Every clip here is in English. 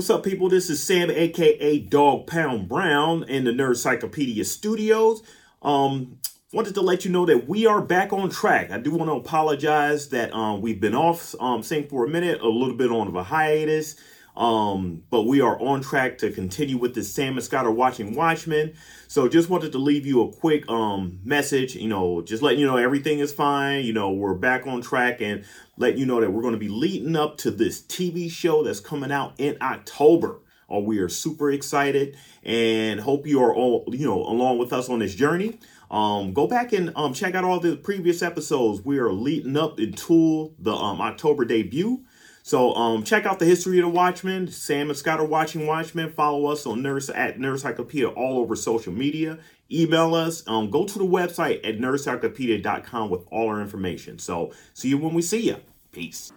What's up, people? This is Sam, aka Dog Pound Brown, in the Nerd Cyclopedia Studios. Um, wanted to let you know that we are back on track. I do want to apologize that um, we've been off um, saying for a minute, a little bit on of a hiatus. Um, but we are on track to continue with the Sam and Scott are watching Watchmen. So just wanted to leave you a quick um message, you know, just letting you know everything is fine. You know, we're back on track and letting you know that we're going to be leading up to this TV show that's coming out in October. Oh, we are super excited and hope you are all, you know, along with us on this journey. Um, go back and um, check out all the previous episodes. We are leading up into the um, October debut. So um, check out the history of the Watchmen. Sam and Scott are watching Watchmen. Follow us on Nurse at Nerdcyclopedia all over social media. Email us. Um, go to the website at nerdcyclopedia.com with all our information. So see you when we see you. Peace.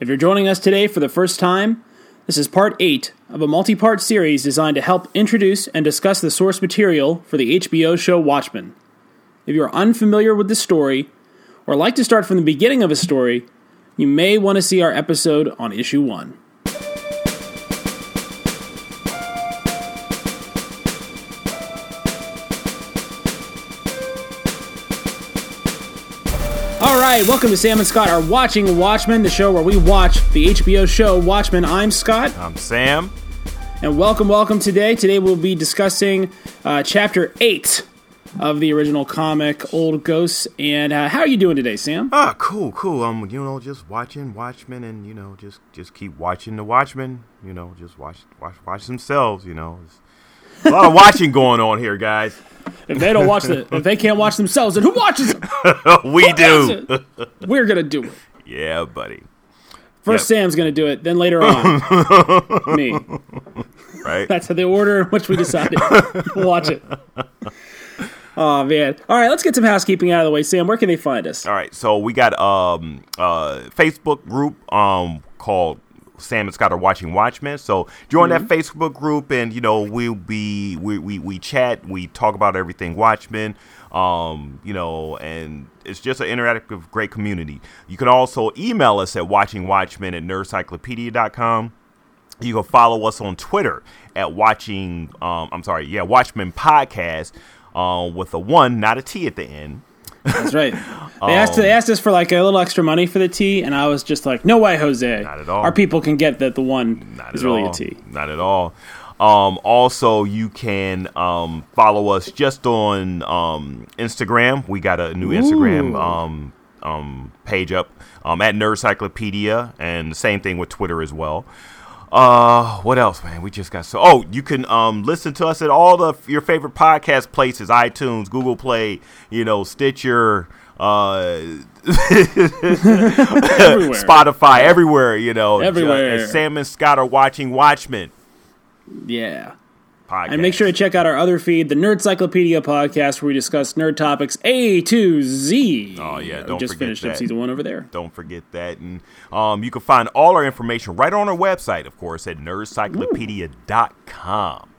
If you're joining us today for the first time, this is part 8 of a multi part series designed to help introduce and discuss the source material for the HBO show Watchmen. If you're unfamiliar with the story, or like to start from the beginning of a story, you may want to see our episode on issue 1. All right, welcome to Sam and Scott are watching Watchmen, the show where we watch the HBO show Watchmen. I'm Scott. I'm Sam. And welcome, welcome today. Today we'll be discussing uh, chapter 8 of the original comic, Old Ghosts. And uh, how are you doing today, Sam? Ah, cool, cool. Um, you know, just watching Watchmen, and you know, just just keep watching the Watchmen. You know, just watch watch watch themselves. You know, There's a lot of watching going on here, guys. If they don't watch the, if they can't watch themselves, then who watches them? we do. We're gonna do it. Yeah, buddy. First, Yep. Sam's gonna do it. Then later on, me. Right. That's the order in which we decided. Watch it. Oh man! All right, let's get some housekeeping out of the way. Sam, where can they find us? All right, so we got um uh Facebook group um called Sam and Scott are watching Watchmen. So join that Facebook group, and you know we'll be we we we chat, we talk about everything Watchmen. Um, you know, and it's just an interactive, great community. You can also email us at watchingwatchmen at nerdcyclopedia.com. You can follow us on Twitter at watching. Um, I'm sorry, yeah, Watchmen podcast uh, with a one, not a T at the end. That's right. They asked they asked us for like a little extra money for the T, and I was just like, "No way, Jose! Not at all. Our people can get that the one Not is really all. a T." Not at all. Um, also, you can um, follow us just on um, Instagram. We got a new Instagram Ooh. um, um, page up um, at Nerdcyclopedia, and the same thing with Twitter as well. Uh, what else, man? We just got so. Oh, you can um listen to us at all the your favorite podcast places: iTunes, Google Play, you know, Stitcher, uh, Everywhere. Spotify, everywhere. You know, Everywhere. As Sam and Scott are watching Watchmen Yeah. Podcast. And make sure to check out our other feed, the Nerd Cyclopedia podcast, where we discuss nerd topics A to Z. Oh, yeah, We don't just forget finished up season one over there. Don't forget that. And um, you can find all our information right on our website, of course, at nerdcyclopedia.com.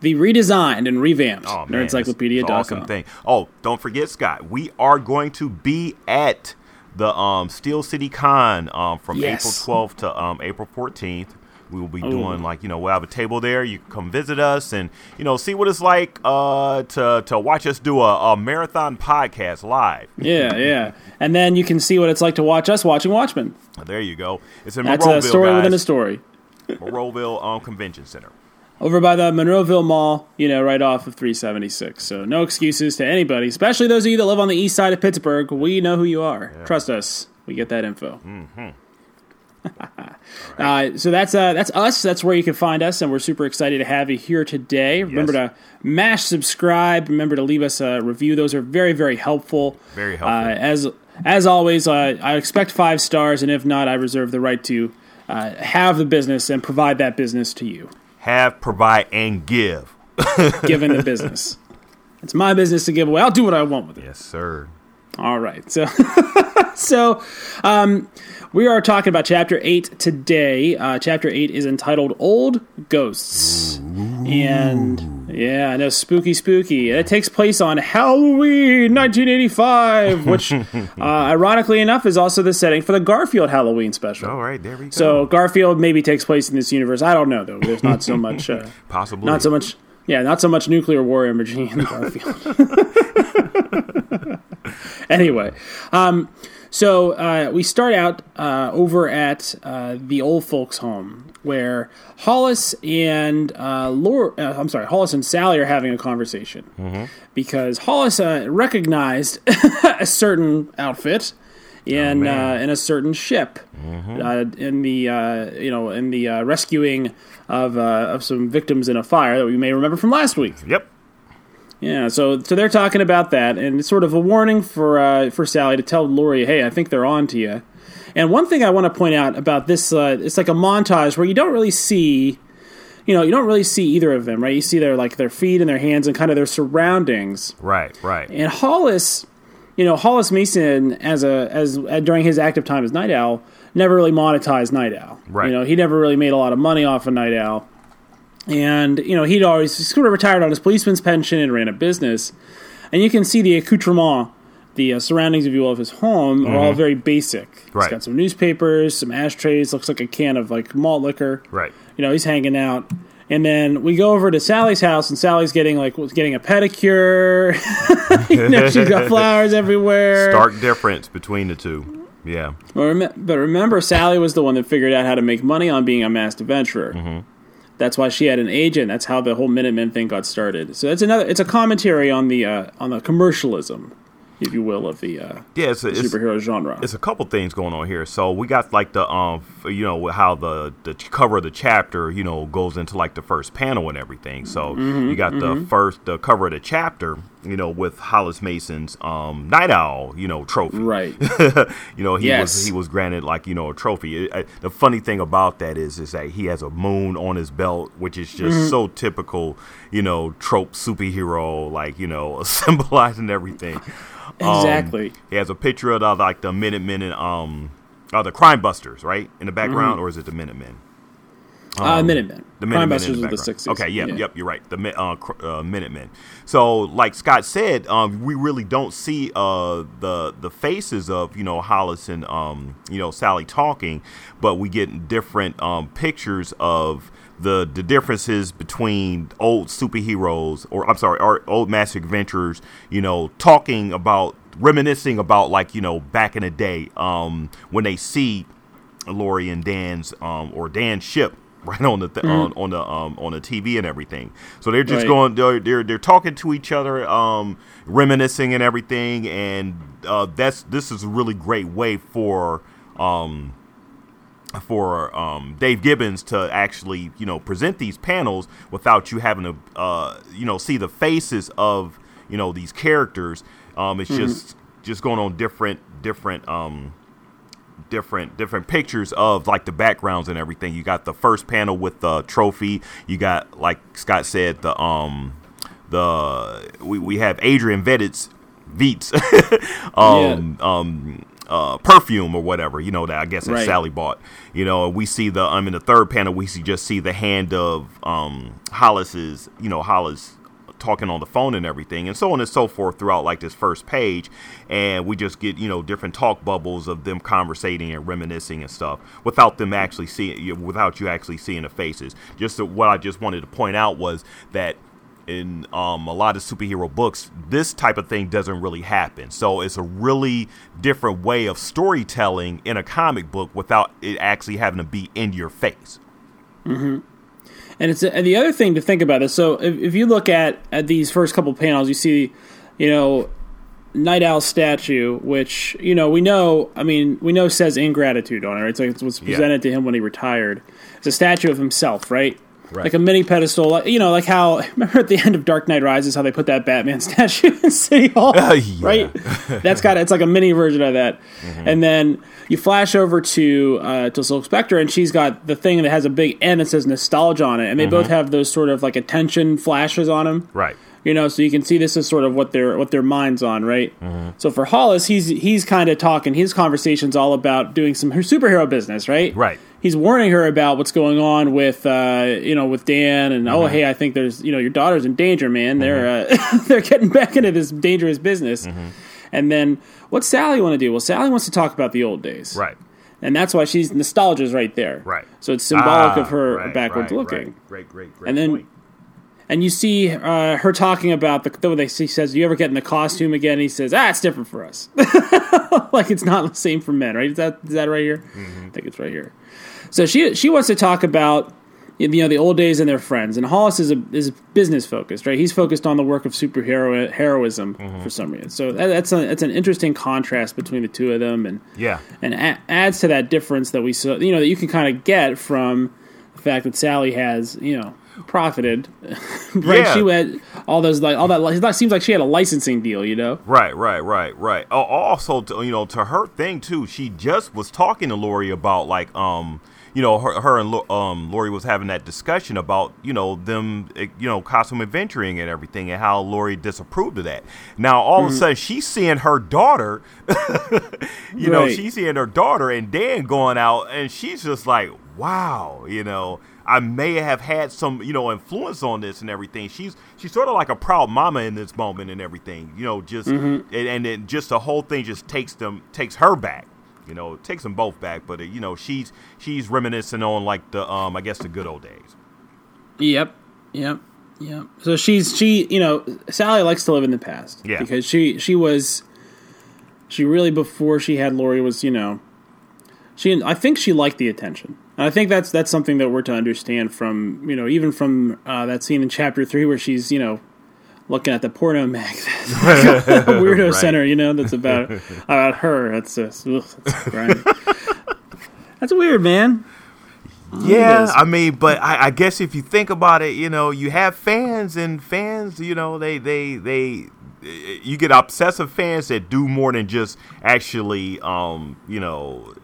The redesigned and revamped Oh, man, nerdcyclopedia.com. awesome thing. Oh, don't forget, Scott, we are going to be at the um, Steel City Con um, from Yes. April 12th to um, April 14th. We will be Oh. doing like you know we'll have a table there. You can come visit us and you know see what it's like uh, to to watch us do a, a marathon podcast live. Yeah, yeah. And then you can see what it's like to watch us watching Watchmen. There you go. It's in That's Monroeville, a story guys. within a story. Monroeville um, Convention Center. Over by the Monroeville Mall, you know, right off of 376. So no excuses to anybody, especially those of you that live on the east side of Pittsburgh. We know who you are. Trust us. We get that info. Mm-hmm. Uh, so that's uh, that's us. That's where you can find us, and we're super excited to have you here today. Remember to mash subscribe. Remember to leave us a review. Those are very very helpful. Very Uh, helpful. as as always, uh, I expect five stars, and if not, I reserve the right to uh, have the business and provide that business to you Have, provide, and give. given the business. It's my business to give away. I'll do what I want with it. Yes, sir. All right. So, so um, we are talking about chapter eight today. Uh, chapter eight is entitled "Old Ghosts," and Yeah, I know. Spooky, spooky. It takes place on Halloween 1985, which, uh, ironically enough, is also the setting for the Garfield Halloween special. All right, there we go. So Garfield maybe takes place in this universe. I don't know though. There's not so much. Uh, possibly not so much. Yeah, not so much nuclear war imagery in Garfield. anyway, um, so uh, we start out uh, over at uh, the old folks' home where Hollis and uh, uh, I'm sorry, Hollis and Sally are having a conversation Mm-hmm. because Hollis uh, recognized a certain outfit in Oh. Mm-hmm. uh, in a certain ship uh, in the uh, you know in the uh, rescuing of uh, of some victims in a fire that we may remember from last week. Yep. Yeah, so so they're talking about that, and it's sort of a warning for uh, for Sally to tell Laurie, "Hey, I think they're on to you." And one thing I want to point out about this, uh, it's like a montage where you don't really see, you know, you don't really see either of them, right? You see their like their feet and their hands and kind of their surroundings. Right. Right. And Hollis, you know, Hollis Mason as a as uh, during his active time as Nite Owl, never really monetized Nite Owl. Right. You know, he never really made a lot of money off of Nite Owl. And you know, he'd always he sort of retired on his policeman's pension and ran a business. And you can see the accoutrement, the uh, surroundings, if you will, of his home are all very basic. He's Mm-hmm. Right. got some newspapers, some ashtrays, looks like a can of like malt liquor right. you know, he's hanging out. And then we go over to Sally's house, and Sally's getting like was getting a pedicure. you know, she's got flowers everywhere. Stark difference between the two. Yeah. But, rem- but remember, Sally was the one that figured out how to make money on being a masked adventurer. That's why she had an agent. That's how the whole Minutemen thing got started. So that's another. It's a commentary on the uh, on the commercialism, if you will, of the uh, Yeah. It's, a- superhero genre. it's a couple things going on here. So we got like the um, you know, how the the cover of the chapter, you know, goes into like the first panel and everything. So Mm-hmm, you got the first the cover of the chapter, you know, with Hollis Mason's um Nite Owl, you know, trophy. right. you know, he Yes. was he was granted like you know a trophy. It- I- the funny thing about that is is that he has a moon on his belt, which is just Mm-hmm. so typical, you know, trope superhero, like you know, symbolizing everything. Um, Exactly. he has a picture of the, like the Minutemen and um, uh, the Crime Busters, right, in the background, or is it the Minutemen? Uh, Minutemen. Um, The Crime Minutemen Busters the was the sixties. Okay, yeah, yep, you're right. The uh, uh, Minutemen. So, like Scott said, um, we really don't see uh, the the faces of you know Hollis and um, you know Sally talking, but we get different um, pictures of the the differences between old superheroes or I'm sorry, or old master adventurers, you know, talking about reminiscing about like you know back in the day um, when they see Laurie and Dan's um, or Dan's ship right on the th- on, on the um, on the TV and everything. So they're just Right. going they're, they're they're talking to each other, um, reminiscing and everything, and uh, that's this is a really great way for um, for um, Dave Gibbons to actually you know present these panels without you having to uh, you know see the faces of you know these characters. Um, it's just just going on different different um, different different pictures of like the backgrounds and everything. You got the first panel with the trophy. You got like Scott said the um the we, we have Adrian Vettit's Veets um um uh perfume or whatever you know that I guess that Right. Sally bought you know we see the um in the third panel we see just see the hand of um Hollis's you know Hollis talking on the phone and everything and so on and so forth throughout like this first page and we just get you know different talk bubbles of them conversating and reminiscing and stuff without them actually seeing without you actually seeing the faces. Just what i just wanted to point out was that in um, a lot of superhero books this type of thing doesn't really happen. So it's a really different way of storytelling in a comic book without it actually having to be in your face And it's and the other thing to think about is so if, if you look at at these first couple panels, you see, you know, Nite Owl statue, which you know we know. I mean, we know says ingratitude on it. Right? It's like it was Yeah. presented to him when he retired. It's a statue of himself, right? Right. Like a mini pedestal, like, you know, like how remember at the end of Dark Knight Rises, how they put that Batman statue in City Hall, Uh, yeah. right? That's got it's like a mini version of that, and then you flash over to uh, to Silk Spectre, and she's got the thing that has a big N that says nostalgia on it, and they both have those sort of like attention flashes on them. right You know, so you can see this is sort of what their what their minds on, right? Mm-hmm. So for Hollis, he's he's kind of talking. His conversation's all about doing some superhero business, right? Right. He's warning her about what's going on with uh, you know with Dan and Mm-hmm. oh hey I think there's you know your daughter's in danger, man. They're uh, they're getting back into this dangerous business. Mm-hmm. And then what's Sally want to do? Well, Sally wants to talk about the old days, Right. and that's why she's nostalgia's right there. Right. So it's symbolic Ah, of her right, backwards right, looking. Right. Great, great, great. And then- point. And you see uh, her talking about the, the way they, she says, "Do "You ever get in the costume again?" And he says, "Ah, it's different for us. like it's not the same for men, right? Is that is that right here? Mm-hmm. I think it's right here." So she she wants to talk about you know the old days and their friends. And Hollis is a, is business focused, right? He's focused on the work of superhero heroism Mm-hmm. for some reason. So that, that's a, that's an interesting contrast between the two of them, and yeah. and a- adds to that difference that we saw. You know that you can kind of get from the fact that Sally has you know profited, right? Yeah. She had all those like all that. It seems like she had a licensing deal, you know. Right, right, right, right. Oh, also, to, you know, to her thing too, she just was talking to Laurie about like, um, you know, her, her and um, Laurie was having that discussion about, you know, them, eh, you know, costume adventuring and everything, and how Laurie disapproved of that. Now, all Mm-hmm. of a sudden, she's seeing her daughter, you know, she's seeing her daughter and Dan going out, and she's just like, wow, you know. I may have had some, you know, influence on this and everything. She's she's sort of like a proud mama in this moment and everything, you know. Just and, and then just the whole thing just takes them takes her back, you know, takes them both back. But uh, you know, she's she's reminiscing on like the um I guess the good old days. Yep, yep, yep. So she's she, you know, Sally likes to live in the past. Yeah. because she she was she really before she had Laurie was you know she I think she liked the attention. And I think that's that's something that we're to understand from you know even from uh, that scene in chapter three where she's you know looking at the porno mag weirdo Right. center you know that's about about her that's just, ugh, that's grimy. that's weird man Yeah. I mean, but I, I guess if you think about it, you know, you have fans and fans, you know, they they they you get obsessive fans that do more than just actually, um, you know,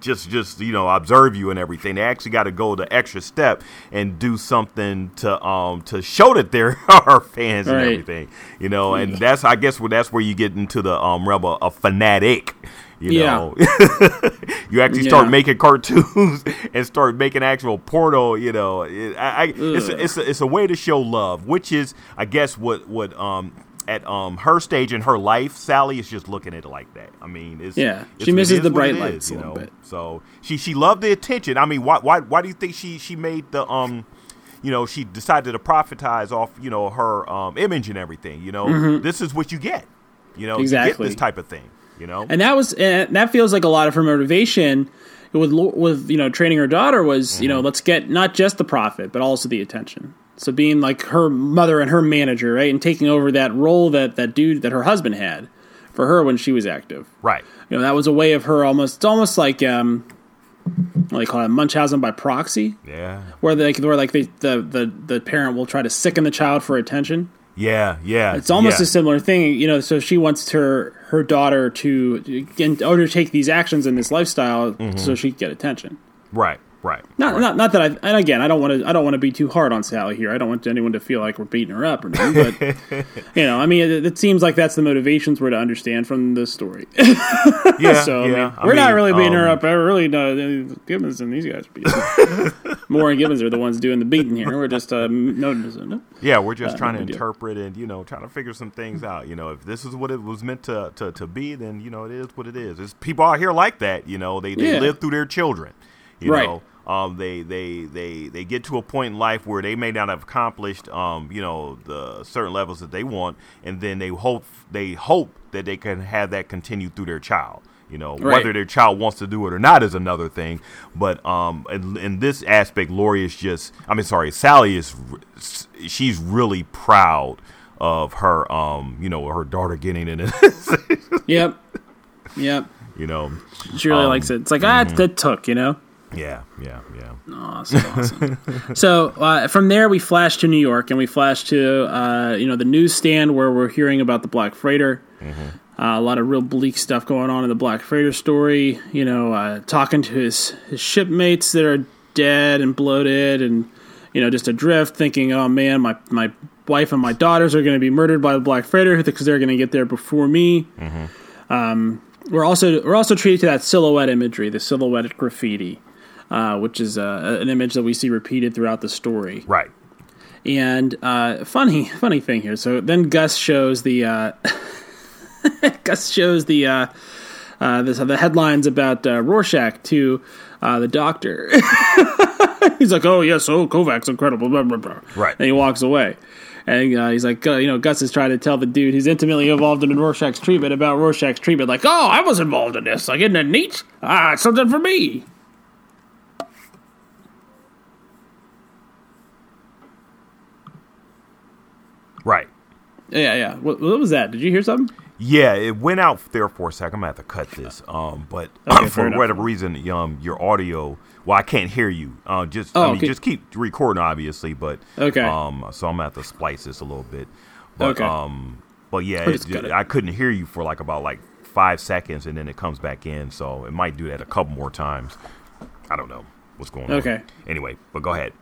just just you know observe you and everything. They actually got to go the extra step and do something to um to show that there are fans and everything. You know, and that's I guess where that's where you get into the um realm of a fanatic. You Yeah. know, you actually start Yeah. making cartoons and start making actual portal. You know, it, I, I, it's a, it's a, it's a way to show love, which is I guess what what um at um her stage in her life, Sally is just looking at it like that. I mean, it's Yeah. it's- She misses the bright lights is, you little know. bit. So she she loved the attention. I mean, why why why do you think she she made the um you know she decided to profitize off you know her um image and everything. You know, this is what you get. You know, you get Mm-hmm. Exactly. this type of thing. You know, and that was and that feels like a lot of her motivation with with you know training her daughter was you know let's get not just the profit but also the attention so being like her mother and her manager right and taking over that role that that dude that her husband had for her when she was active right? you know that was a way of her almost it's almost like um what do they call it Munchausen by proxy Yeah. where they where like they, the the the parent will try to sicken the child for attention Yeah, yeah. it's almost yeah. a similar thing, you know. So she wants her her daughter to in- undertake these actions in this lifestyle, so she can get attention. right, right. Not, right. not, not that I. And again, I don't want to. I don't want to be too hard on Sally here. I don't want anyone to feel like we're beating her up or anything. But you know, I mean, it, it seems like that's the motivations we're to understand from the story. yeah, so I yeah. mean, I we're not mean, really beating her um, up. I really no. Gibbons and these guys are beating. her. Moore and Gibbons are the ones doing the beating here. We're just uh, noticing it. Yeah, we're just Uh, trying to interpret and you know trying to figure some things out. You know, if this is what it was meant to to, to be, then you know it is what it is. There's people out here like that. You know, they, they Yeah. live through their children. You Right. know, um, they they they they get to a point in life where they may not have accomplished um, you know the certain levels that they want, and then they hope they hope that they can have that continue through their child. You know, Right. whether their child wants to do it or not is another thing. But um, in, in this aspect, Laurie is just, I mean, sorry, Sally is, she's really proud of her, um, you know, her daughter getting in it. Yep. Yep. you know, She really Um, likes it. It's like ah, mm-hmm. it, it took you know. Yeah, yeah, yeah. Awesome, awesome. so uh, from there, we flash to New York, and we flash to uh, you know the newsstand where we're hearing about the Black Freighter. Uh, a lot of real bleak stuff going on in the Black Freighter story. You know, uh, talking to his his shipmates that are dead and bloated, and you know just adrift, thinking, "Oh man, my my wife and my daughters are going to be murdered by the Black Freighter because they're going to get there before me. Um, we're also we're also treated to that silhouette imagery, the silhouette graffiti, uh, which is uh, an image that we see repeated throughout the story. Right. And uh, funny, funny thing here. So then Gus shows the uh, Gus shows the uh, uh, this, the headlines about uh, Rorschach to uh, the doctor. he's like, "Oh yes, oh Kovacs incredible." Blah, blah, blah. Right. And he walks away. And uh, he's like, uh, you know, Gus is trying to tell the dude who's intimately involved in Rorschach's treatment about Rorschach's treatment, like, oh, I was involved in this. Like, isn't it neat? Ah, it's something for me. Right. Yeah, yeah. What, what was that? Did you hear something? Yeah, it went out there for a second. I'm gonna have to cut this. Um, but Okay, for whatever reason, um, your audio. Well, I can't hear you. Uh, just I Oh, mean, okay. just keep recording, obviously. But Okay. Um, so I'm gonna have to splice this a little bit. But Okay. um, but yeah, it, just. I couldn't hear you for like about like five seconds, and then it comes back in. So it might do that a couple more times. I don't know what's going on. Okay. Anyway, but go ahead.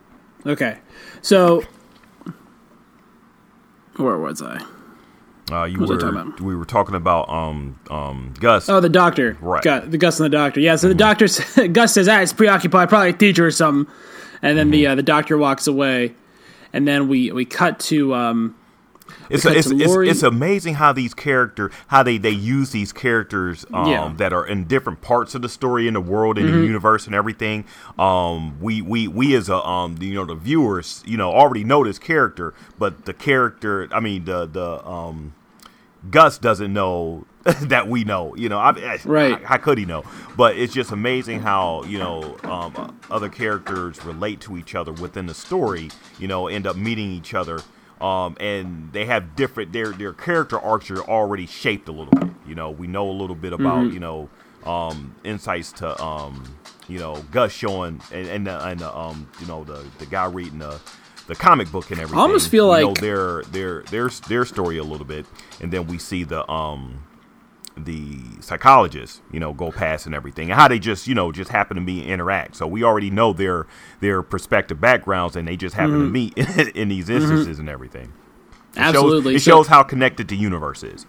Okay. So, where was I? Uh, you I were talking about? we were talking about um um Gus. Oh, the doctor. Right. Mm-hmm. The Gus and the doctor. Yeah. So the doctor, s- Gus says, "Ah, it's preoccupied, probably a teacher or something," and then the Mm-hmm. uh, the doctor walks away, and then we we cut to um It's, cut it's, it's, it's amazing how these character how they, they use these characters um, Yeah. that are in different parts of the story in the world in Mm-hmm. the universe and everything. Um, we we we as a um you know the viewers you know already know this character, but the character I mean the the um Gus doesn't know that we know. You know, I, I, Right. How, could he know? But it's just amazing how you know um, other characters relate to each other within the story. You know, end up meeting each other, um, and they have different. Their their character arcs are already shaped a little bit. You know, we know a little bit about Mm-hmm. you know um, insights to um, you know Gus showing and and, the, and the, um, you know the the guy reading the. The comic book and everything. I almost feel We know like- their their their their story a little bit, and then we see the um the psychologists, you know, go past and everything, and how they just, you know, just happen to be interact. So we already know their their perspective backgrounds, and they just happen to meet in these instances and everything. It Mm-hmm. Absolutely. shows, it So- shows how connected the universe is.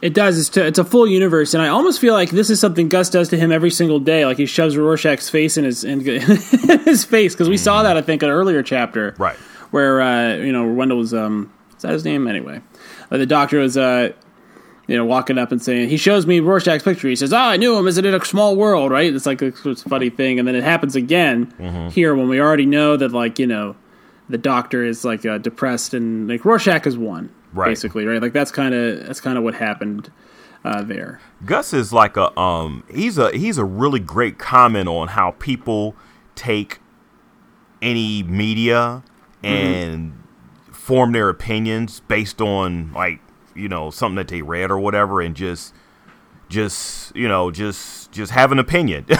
It does. It's, to, it's a full universe, and I almost feel like this is something Gus does to him every single day. Like he shoves Rorschach's face in his in his face because we saw that I think in an earlier chapter, Right. Where uh, you know Wendell was um is that his name anyway? Uh, the doctor was uh you know walking up and saying he shows me Rorschach's picture. He says, "Oh, I knew him. Isn't it a small world?" Right? It's like a, funny thing, and then it happens again here when we already know that like you know the doctor is like uh, depressed and like Rorschach is one. Right. Basically, right? Like that's kind of that's kind of what happened uh, there. Gus is like a um he's a he's a really great comment on how people take any media and form their opinions based on like you know something that they read or whatever and just just you know just just have an opinion.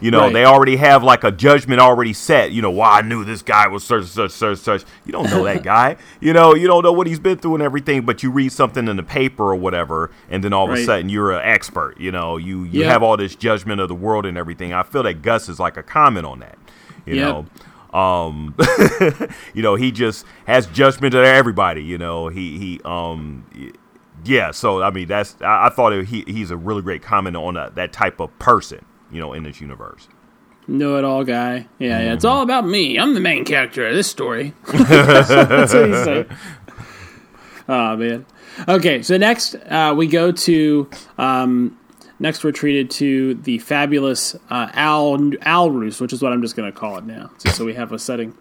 You know Right. they already have like a judgment already set. You know why i knew this guy was such such such such. You don't know that guy. You know you don't know what he's been through and everything but you read something in the paper or whatever and then all of a sudden you're an expert. You know you you Yeah. have all this judgment of the world and everything. I feel that gus is like a comment on that you Yep. know um you know he just has judgment of everybody you know he he um yeah so i mean that's i, I thought it, he he's a really great comment on that, that type of person you know in this universe Know it all guy. Yeah, yeah. It's Mm-hmm. all about me. I'm the main character of this story. That's what he said. Oh man. Okay, so next uh, we go to um, next we're treated to the fabulous uh, Al Al Roos, which is what I'm just going to call it now, just so we have a setting.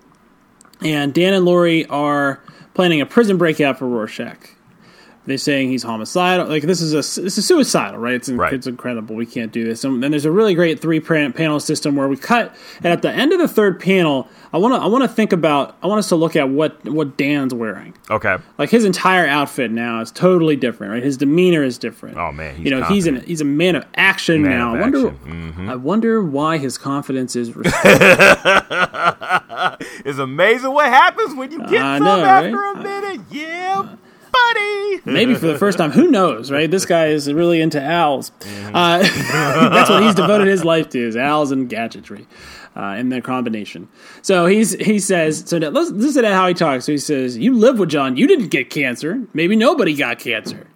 And Dan and Laurie are planning a prison breakout for Rorschach. They're saying he's homicidal. Like this is a this is suicidal, right? It's, Right. it's incredible. We can't do this. And then there's a really great three panel system where we cut. And at the end of the third panel, I want to I want to think about. I want us to look at what what Dan's wearing. okay Like his entire outfit now is totally different, right? His demeanor is different. Oh, man, he's you know he's an he's a man of action Man now. of I wonder action. Mm-hmm. I wonder why his confidence is. it's amazing what happens when you get I some know, after right? a minute yeah buddy. maybe for the first time. Who knows, right? This guy is really into owls. Uh, that's what he's devoted his life to: is owls and gadgetry. Uh, in their combination, so he's he says. So now, let's listen to how he talks. So he says, "You live with John. You didn't get cancer. Maybe nobody got cancer."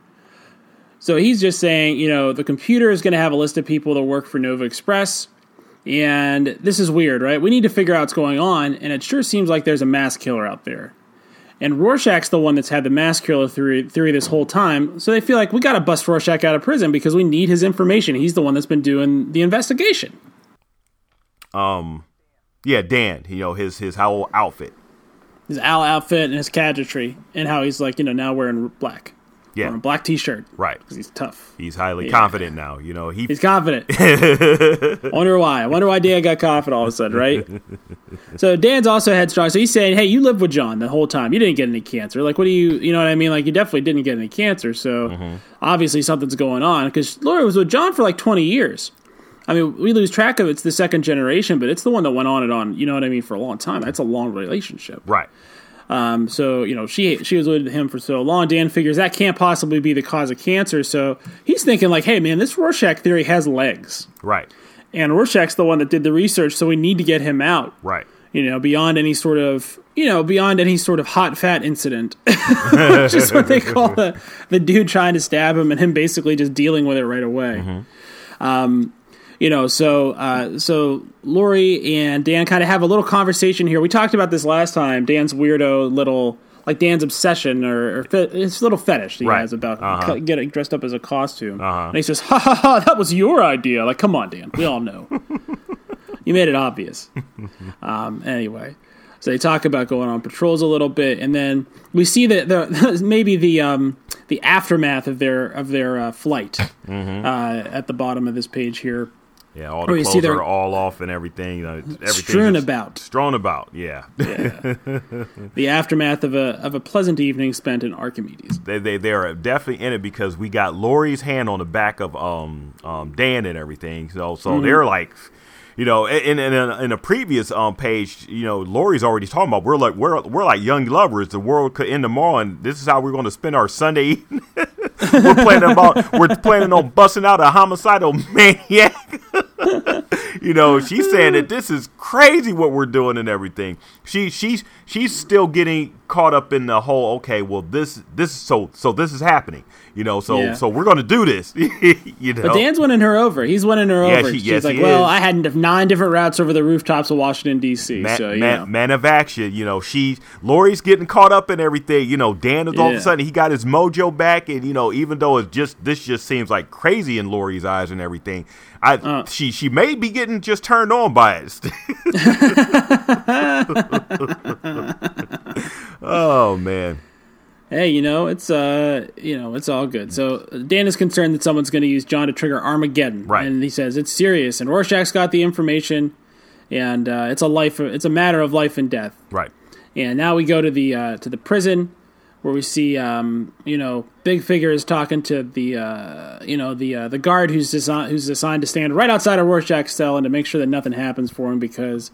So he's just saying, you know, the computer is going to have a list of people that work for Nova Express, and this is weird, right? We need to figure out what's going on, and it sure seems like there's a mass killer out there. And Rorschach's the one that's had the mass killer theory, theory this whole time. So they feel like we got to bust Rorschach out of prison because we need his information. He's the one that's been doing the investigation. Um, yeah, Dan. You know his his whole outfit. His owl outfit and his gadgetry, and how he's like, you know, now wearing black. Yeah. A black t shirt. Right. Because he's tough. He's highly Yeah. confident now. You know he. He's confident. I wonder why. I wonder why Dan got confident all of a sudden, right? so Dan's also headstrong. So he's saying, "Hey, you lived with John the whole time. You didn't get any cancer. Like, what do you? You know what I mean? Like, you definitely didn't get any cancer. So mm-hmm. obviously something's going on because Laura was with John for like twenty years. I mean, we lose track of it's the second generation, but it's the one that went on and on. You know what I mean? For a long time. That's a long relationship. right. Um, so you know, she she was with him for so long. Dan figures that can't possibly be the cause of cancer. So he's thinking like, hey man, this Rorschach theory has legs. Right. And Rorschach's the one that did the research, so we need to get him out. Right. You know, beyond any sort of you know, beyond any sort of hot fat incident. Which is what they call the the dude trying to stab him and him basically just dealing with it right away. Um you know, so uh, so Laurie and Dan kind of have a little conversation here. We talked about this last time. Dan's weirdo little, like Dan's obsession or, or fe- his little fetish he Right. has about Uh-huh. getting dressed up as a costume. Uh-huh. And he says, "Ha ha ha! That was your idea." Like, come on, Dan. We all know. you made it obvious. Um, anyway, so they talk about going on patrols a little bit, and then we see that the maybe the um, the aftermath of their of their uh, flight Mm-hmm. uh, at the bottom of this page here. Yeah. All Oh, the clothes they're- all off and everything. You know, everything Strewn about. Strewn about. Yeah. the aftermath of a of a pleasant evening spent in Archimedes. they they they're definitely in it because we got Laurie's hand on the back of um um Dan and everything. So so Mm-hmm. they're like. You know, in in a, in a previous um page, you know, Laurie's already talking about we're like we're we're like young lovers. The world could end tomorrow, and this is how we're going to spend our Sunday evening. we're planning about we're planning on busting out a homicidal maniac. you know, she's saying that this is crazy what we're doing and everything. She she's she's still getting caught up in the whole okay, well this this so so this is happening. You know, so Yeah. so we're gonna do this. you know. But Dan's winning her over. He's winning her Yeah, over. she- She's yes, like, well, is. I had nine different routes over the rooftops of Washington D.C. Man, so man, man of action, you know. She Laurie's getting caught up in everything. You know, Dan is all of a sudden he got his mojo back, and you know, even though it's just this just seems like crazy in Laurie's eyes and everything, I Uh. she she may be getting just turned on by it. oh man, hey, you know, it's uh, you know, it's all good. So Dan is concerned that someone's going to use John to trigger Armageddon, Right. And he says it's serious. And Rorschach's got the information, and uh, it's a life. It's a matter of life and death. right, And now we go to the uh, to the prison where we see um, you know big figure is talking to the uh, you know the uh, the guard who's desi- who's assigned to stand right outside of Rorschach's cell and to make sure that nothing happens for him because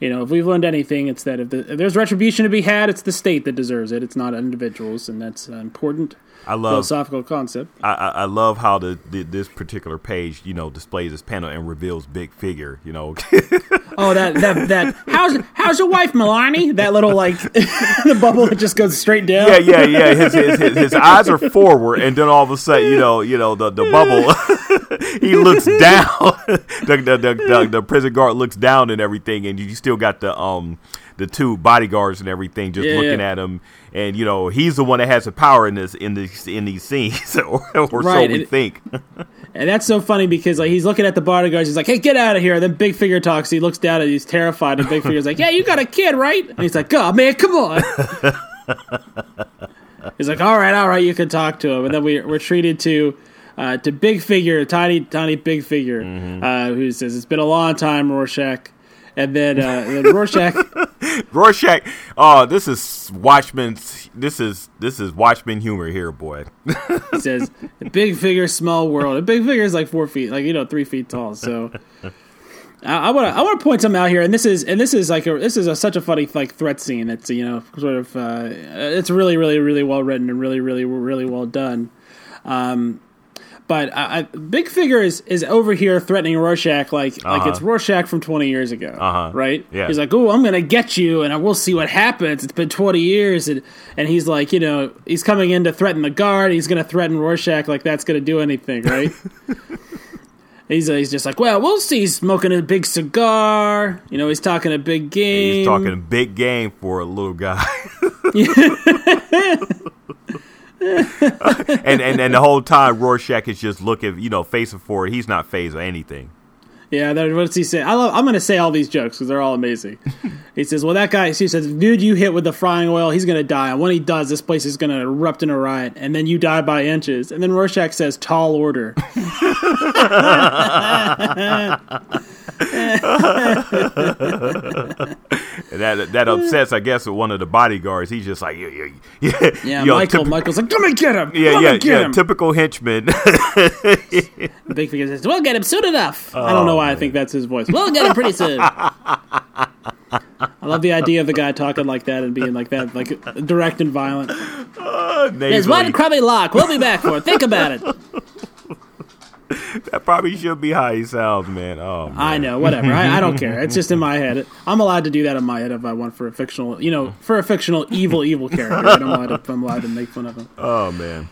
you know if we've learned anything it's that if, the, if there's retribution to be had it's the state that deserves it. It's not individuals and that's an important I love philosophical concept. I, I I love how the, the this particular page you know displays this panel and reveals big figure. You know, Oh that that that how's how's your wife Milani? That little like the bubble that just goes straight down. yeah, yeah, yeah. His, his his his eyes are forward, and then all of a sudden, you know, you know the the bubble. he looks down. the, the, the, the the prison guard looks down and everything, and you still got the um the two bodyguards and everything just Yeah, looking yeah. at him. And you know he's the one that has the power in this in these in these scenes, or, or so we and- think. And that's so funny because like he's looking at the bodyguards, he's like, "Hey, get out of here!" then Big Figure talks. He looks down and he's terrified. And Big Figure's like, "Yeah, you got a kid, right?" And he's like, "God, man, come on." he's like, "All right, all right, you can talk to him." And then we we're treated to uh, to Big Figure, tiny tiny Big Figure, uh, who says, "It's been a long time, Rorschach." And then, uh, and then Rorschach, Rorschach, oh, this is Watchmen's. This is this is Watchman humor here, boy. he says, "Big Figure, small world." A Big Figure is like four feet, like you know, three feet tall. So, I want to I want to point something out here, and this is and this is like a this is a, such a funny like threat scene. It's you know sort of uh, it's really really really well written and really really really well done. Um, but I, Big Figure is, is over here threatening Rorschach like like it's Rorschach from twenty years ago, Uh-huh. right? Yeah. He's like, "Oh, I'm gonna get you, and I will see what happens." It's been twenty years, and and he's like, you know, he's coming in to threaten the guard. He's gonna threaten Rorschach like that's gonna do anything, right? He's, uh, he's just like, well, we'll see. He's smoking a big cigar. You know, he's talking a big game. He's talking a big game for a little guy. and, and and the whole time Rorschach is just looking, you know, facing forward. He's not phased or anything. Yeah, that, what's he say? I love, I'm going to say all these jokes because they're all amazing. he says, well, that guy, he says, dude, you hit with the frying oil, he's going to die. And when he does, this place is going to erupt in a riot. And then you die by inches. And then Rorschach says, tall order. That that upsets, I guess, with one of the bodyguards. He's just like, yeah, yeah, yeah. Yeah, you Michael, typ- Michael's like, come and get him. yeah, come yeah, yeah. him. Typical henchman. Big Figure says, we'll get him soon enough. I don't know why I think that's his voice. We'll get him pretty soon. I love the idea of the guy talking like that and being like that, like direct and violent. Ah, There's Nasally. one crummy lock. We'll be back for it. Think about it. That probably should be how he sounds, man. Oh, man. I know, whatever. I, I don't care. It's just in my head. I'm allowed to do that in my head if I want for a fictional, you know, for a fictional evil, evil character. Right? I'm, allowed to, I'm allowed to make fun of him. Oh man.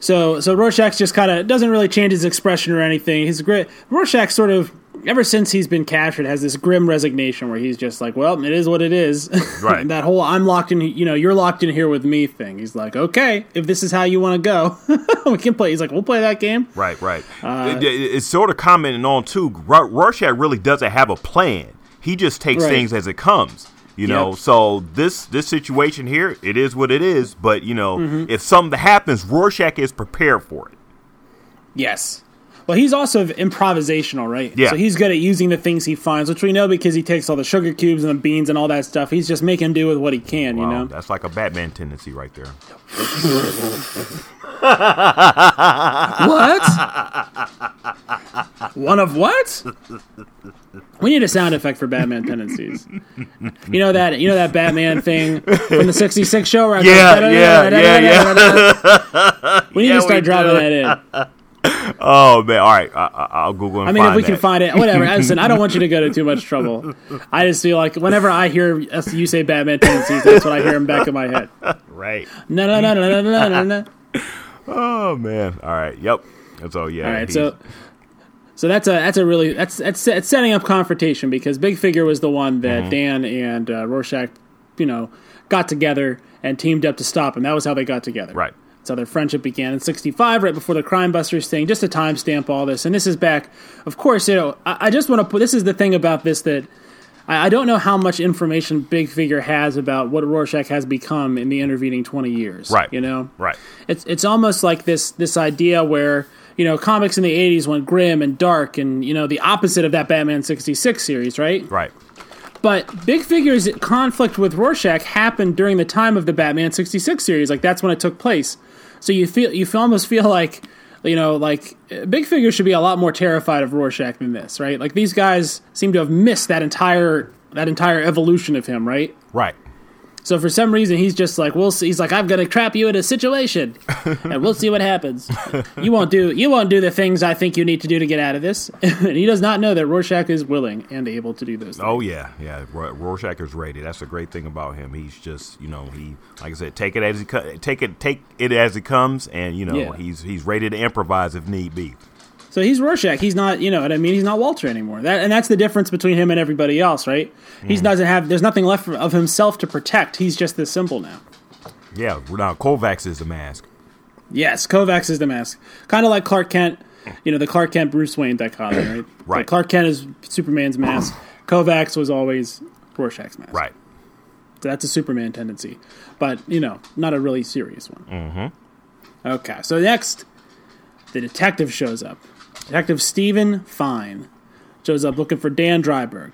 So, so Rorschach just kind of doesn't really change his expression or anything. He's great. Rorschach sort of, ever since he's been captured, has this grim resignation where he's just like, "Well, it is what it is." Right. that whole "I'm locked in," you know, you're locked in here with me thing. He's like, "Okay, if this is how you want to go, we can play." He's like, "We'll play that game." Right, right. Uh, It- it- it's sort of commenting on too. Ro- Rorschach really doesn't have a plan. He just takes Right. things as it comes. You know, Yep. so this this situation here, it is what it is. But you know, Mm-hmm. if something happens, Rorschach is prepared for it. Yes. Well, he's also improvisational, right? Yeah. So he's good at using the things he finds, which we know because he takes all the sugar cubes and the beans and all that stuff. He's just making do with what he can, you know. that's like a Batman tendency right there. What? One of what? We need a sound effect for Batman tendencies. You know that you know that Batman thing from the '66 show, right? Yeah, yeah, yeah, yeah. We need Yeah, to start dropping do. that in. Oh man! All right, I, I, I'll Google. And I mean, if find we can find it, whatever. Listen, I don't want you to go to too much trouble. I just feel like whenever I hear you say Batman tendencies, that's what I hear in back of my head. right. No, no, no, no, no, no, no, no. Oh man! All right. Yep. That's all. yeah. All right, he's- so so that's a that's a really that's that's, that's setting up confrontation because Big Figure was the one that Dan and uh, Rorschach, you know, got together and teamed up to stop him. That was how they got together. right. How their friendship began in '65, right before the Crime Busters thing. Just to timestamp all this, and this is back. Of course, you know, I, I just want to put. This is the thing about this that. I I don't know how much information Big Figure has about what Rorschach has become in the intervening 20 years. Right. You know? Right. it's it's almost like this this idea where you know comics in the 80s went grim and dark and you know the opposite of that Batman 66 series, right? Right. But Big Figure's conflict with Rorschach happened during the time of the Batman 66 series. Like that's when it took place. So you feel you almost feel like you know like Big figures should be a lot more terrified of Rorschach than this, right? Like these guys seem to have missed that entire that entire evolution of him, right? Right. So for some reason he's just like, we'll see. He's like, I'm gonna trap you in a situation, and we'll see what happens. You won't do you won't do the things I think you need to do to get out of this. and he does not know that Rorschach is willing and able to do those. Things. Oh yeah, yeah. Ro- Rorschach is ready. That's a great thing about him. He's just, you know, he like I said, take it as he co- take it take it as it comes, and you know, Yeah. he's he's ready to improvise if need be. So he's Rorschach. He's not, you know what I mean. He's not Walter anymore. That and that's the difference between him and everybody else, right? He doesn't have. There's nothing left of himself to protect. He's just this symbol now. Yeah. Now Kovacs is the mask. Yes, Kovacs is the mask, kind of like Clark Kent. You know, the Clark Kent Bruce Wayne dichotomy, right? Right. Like Clark Kent is Superman's mask. Kovacs was always Rorschach's mask. Right. So that's a Superman tendency, but you know, not a really serious one. Mm-hmm. Okay, so next, the detective shows up. Detective Steven Fine shows up looking for Dan Dreiberg.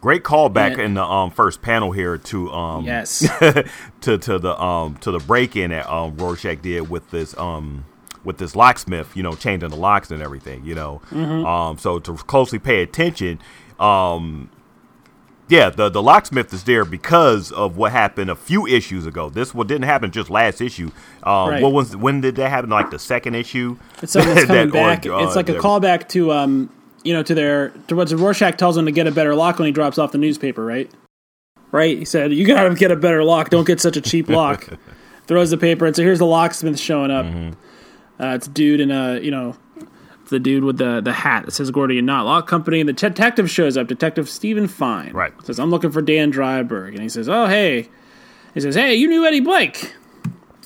Great callback in the um, first panel here to um Yes. to to the um to the break in that um Rorschach did with this um with this locksmith, you know, changing the locks and everything, you know. Mm-hmm. Um, so to closely pay attention, um, yeah, the the locksmith is there because of what happened a few issues ago. This what didn't happen just last issue. Um, Right. What was when did that happen? Like the second issue. It's something that's coming That- or, back. uh, it's like a callback to um, you know, to their to what Rorschach tells him to get a better lock when he drops off the newspaper, right? Right. He said, "You gotta get a better lock. Don't get such a cheap lock." Throws the paper, and so here's the locksmith showing up. Mm-hmm. Uh, it's a dude in a you know, the dude with the the hat that says Gordian Knot Lock Company, and the detective shows up. Detective Steven Fine. Right. Says, "I'm looking for Dan Dreiberg," and he says, "Oh hey." He says, "Hey, you knew Eddie Blake."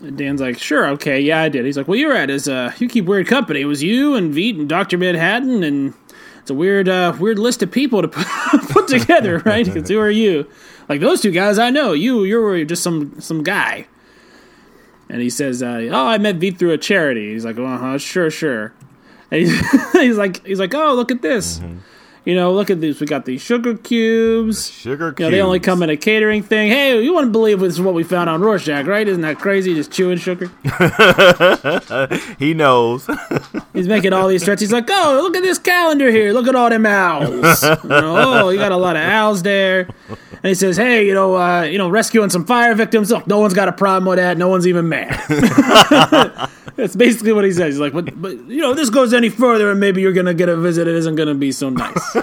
And Dan's like, sure, okay, yeah, I did. He's like, well, you're at his, uh, you keep weird company. It was you and Veidt and Dr. Manhattan, and it's a weird, uh, weird list of people to put, put together, right? Because who are you? Like, those two guys I know. You, you're just some, some guy. And he says, uh, oh, I met Veidt through a charity. He's like, uh huh, sure, sure. He's, he's like, he's like, oh, look at this. You know, look at this. We got these sugar cubes. Sugar You know, they only come in a catering thing. Hey, you wouldn't believe this is what we found on Rorschach, right? Isn't that crazy? Just chewing sugar. He knows. He's making all these threats. He's like, oh, look at this calendar here. Look at all them owls. You know, oh, you got a lot of owls there. And he says, hey, you know, uh, you know, rescuing some fire victims. Look, no one's got a problem with that. No one's even mad. That's basically what he says. He's like, but, but you know, if this goes any further, and maybe you're gonna get a visit It isn't gonna be so nice.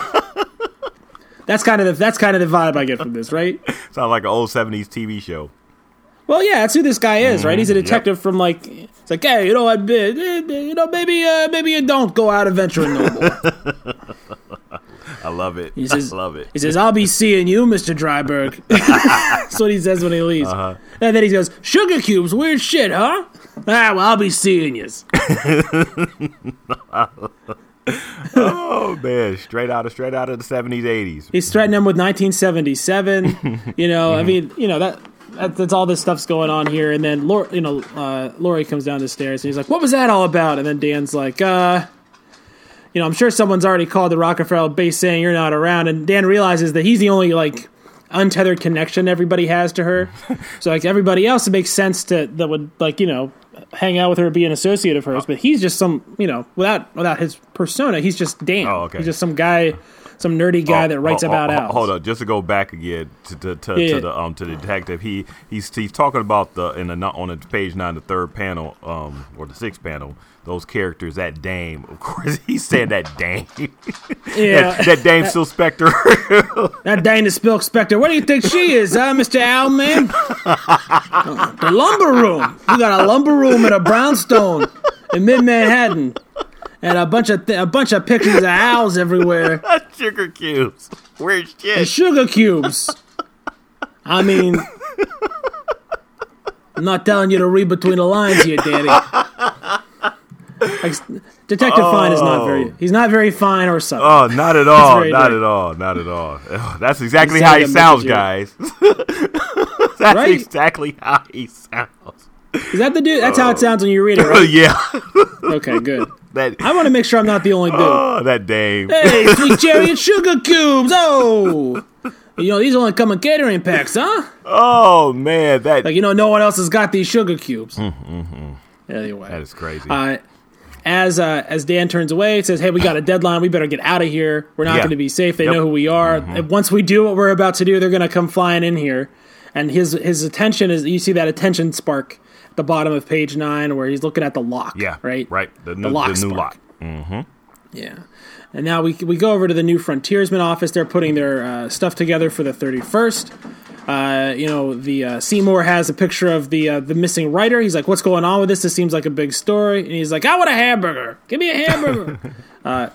that's kind of the, that's kind of the vibe I get from this, right? Sounds like an old '70s TV show. Well, yeah, that's who this guy is, right? He's a Mm, yep. detective from like, it's like, hey, you know, what, eh, eh, you know, maybe, uh, maybe you don't go out adventuring no more. I love it. He says, I love it. He says, "I'll be seeing you, Mister Dreiberg." That's what he says when he leaves. Uh-huh. And then he goes, "Sugar cubes, weird shit, huh?" Ah, well, I'll be seeing you. Oh man, straight out of straight out of the '70s, '80s. He's threatening him with 1977. you know, I mean, you know that. that- That's all this stuff's going on here, and then Lor- you know, uh, Laurie comes down the stairs and he's like, "What was that all about?" And then Dan's like, "Uh, you know, I'm sure someone's already called the Rockefeller base saying you're not around." And Dan realizes that he's the only like untethered connection everybody has to her. so like everybody else, it makes sense to that would like you know hang out with her, be an associate of hers, but he's just some you know without without his persona, he's just Dan. Oh, okay. He's just some guy. Some nerdy guy Oh, that writes oh, about oh. Hold on, just to go back again to to, to, Yeah. to the um to the detective. He he's he's talking about the in the on the page nine, the third panel, um or the sixth panel. Those characters, that dame, of course, he said that dame, Yeah, that, that dame still Spectre. that Dana Silk Spectre. What do you think she is, huh, Mr. Owlman? the lumber room. We got a lumber room and a brownstone in mid Manhattan, and a bunch of th- a bunch of pictures of owls everywhere Sugar cubes, weird and sugar cubes. I mean, I'm not telling you to read between the lines here, Daddy. Like, Detective Fine is not very. He's not very fine or subtle. Oh, not at all, not dirty. at all, not at all. Ugh, That's exactly how he sounds, guys. That's Right? exactly how he sounds. Is that the dude? That's how it sounds when you read it, right? yeah, Okay, good. that I want to make sure I'm not the only dude. oh, that dame. Hey, sweet cherry and sugar cubes. Oh, you know these only come in catering packs, huh? Oh man, that Like you know, no one else has got these sugar cubes. Mm-hmm. Anyway, that is crazy. uh, as uh, as Dan turns away, says, "Hey, we got a deadline. We better get out of here. We're not Yeah. going to be safe. They Yep. Mm-hmm. know who we are. And once we do what we're about to do, they're going to come flying in here." And his his attention is you see that attention spark at the bottom of page nine where he's looking at the lock. yeah, right, right. The new, lock the new lock. Yeah. And now we, we go over to the new frontiersman office. They're putting their uh, stuff together for the 31st. Uh, you know, the uh, Seymour has a picture of the uh, the missing writer. He's like, "What's going on with this? This seems like a big story." And he's like, "I want a hamburger. Give me a hamburger." uh,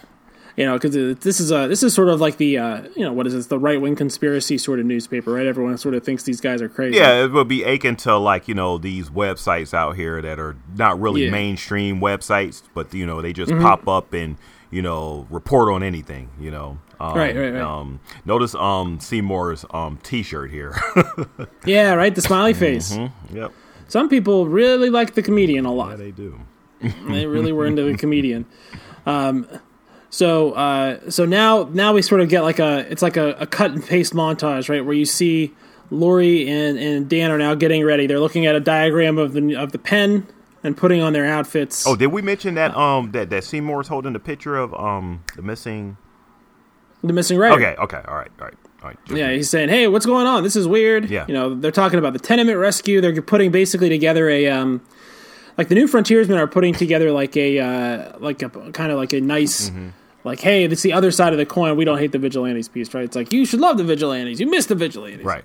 you know, because this is a this is sort of like the uh, you know what is this the right wing conspiracy sort of newspaper, right? Everyone sort of thinks these guys are crazy. Yeah, it would be aching to like you know these websites out here that are not really Yeah. Mm-hmm. mainstream websites, but you know they just pop up and you know report on anything. You know, um, Right, right, right. Um, notice um Seymour's um T-shirt here. yeah, right. The smiley face. yep, Some people really like the comedian a lot. yeah, they do. they really were into the comedian. Um, so uh, so now now we sort of get like a it's like a, a cut and paste montage, right, where you see Laurie and, and Dan are now getting ready. They're looking at a diagram of the of the pen and putting on their outfits. Oh, did we mention that um that that Seymour's holding the picture of um the missing? The missing writer. Okay, okay, all right, all right, all right. Yeah, he's saying, "Hey, what's going on? This is weird." Yeah. you know, they're talking about the tenement rescue. They're putting basically together a um, like the new frontiersmen are putting together like a uh, like a kind of like a nice. Mm-hmm. Like, hey, it's the other side of the coin. We don't hate the vigilantes piece, right? It's like you should love the vigilantes. You miss the vigilantes, right.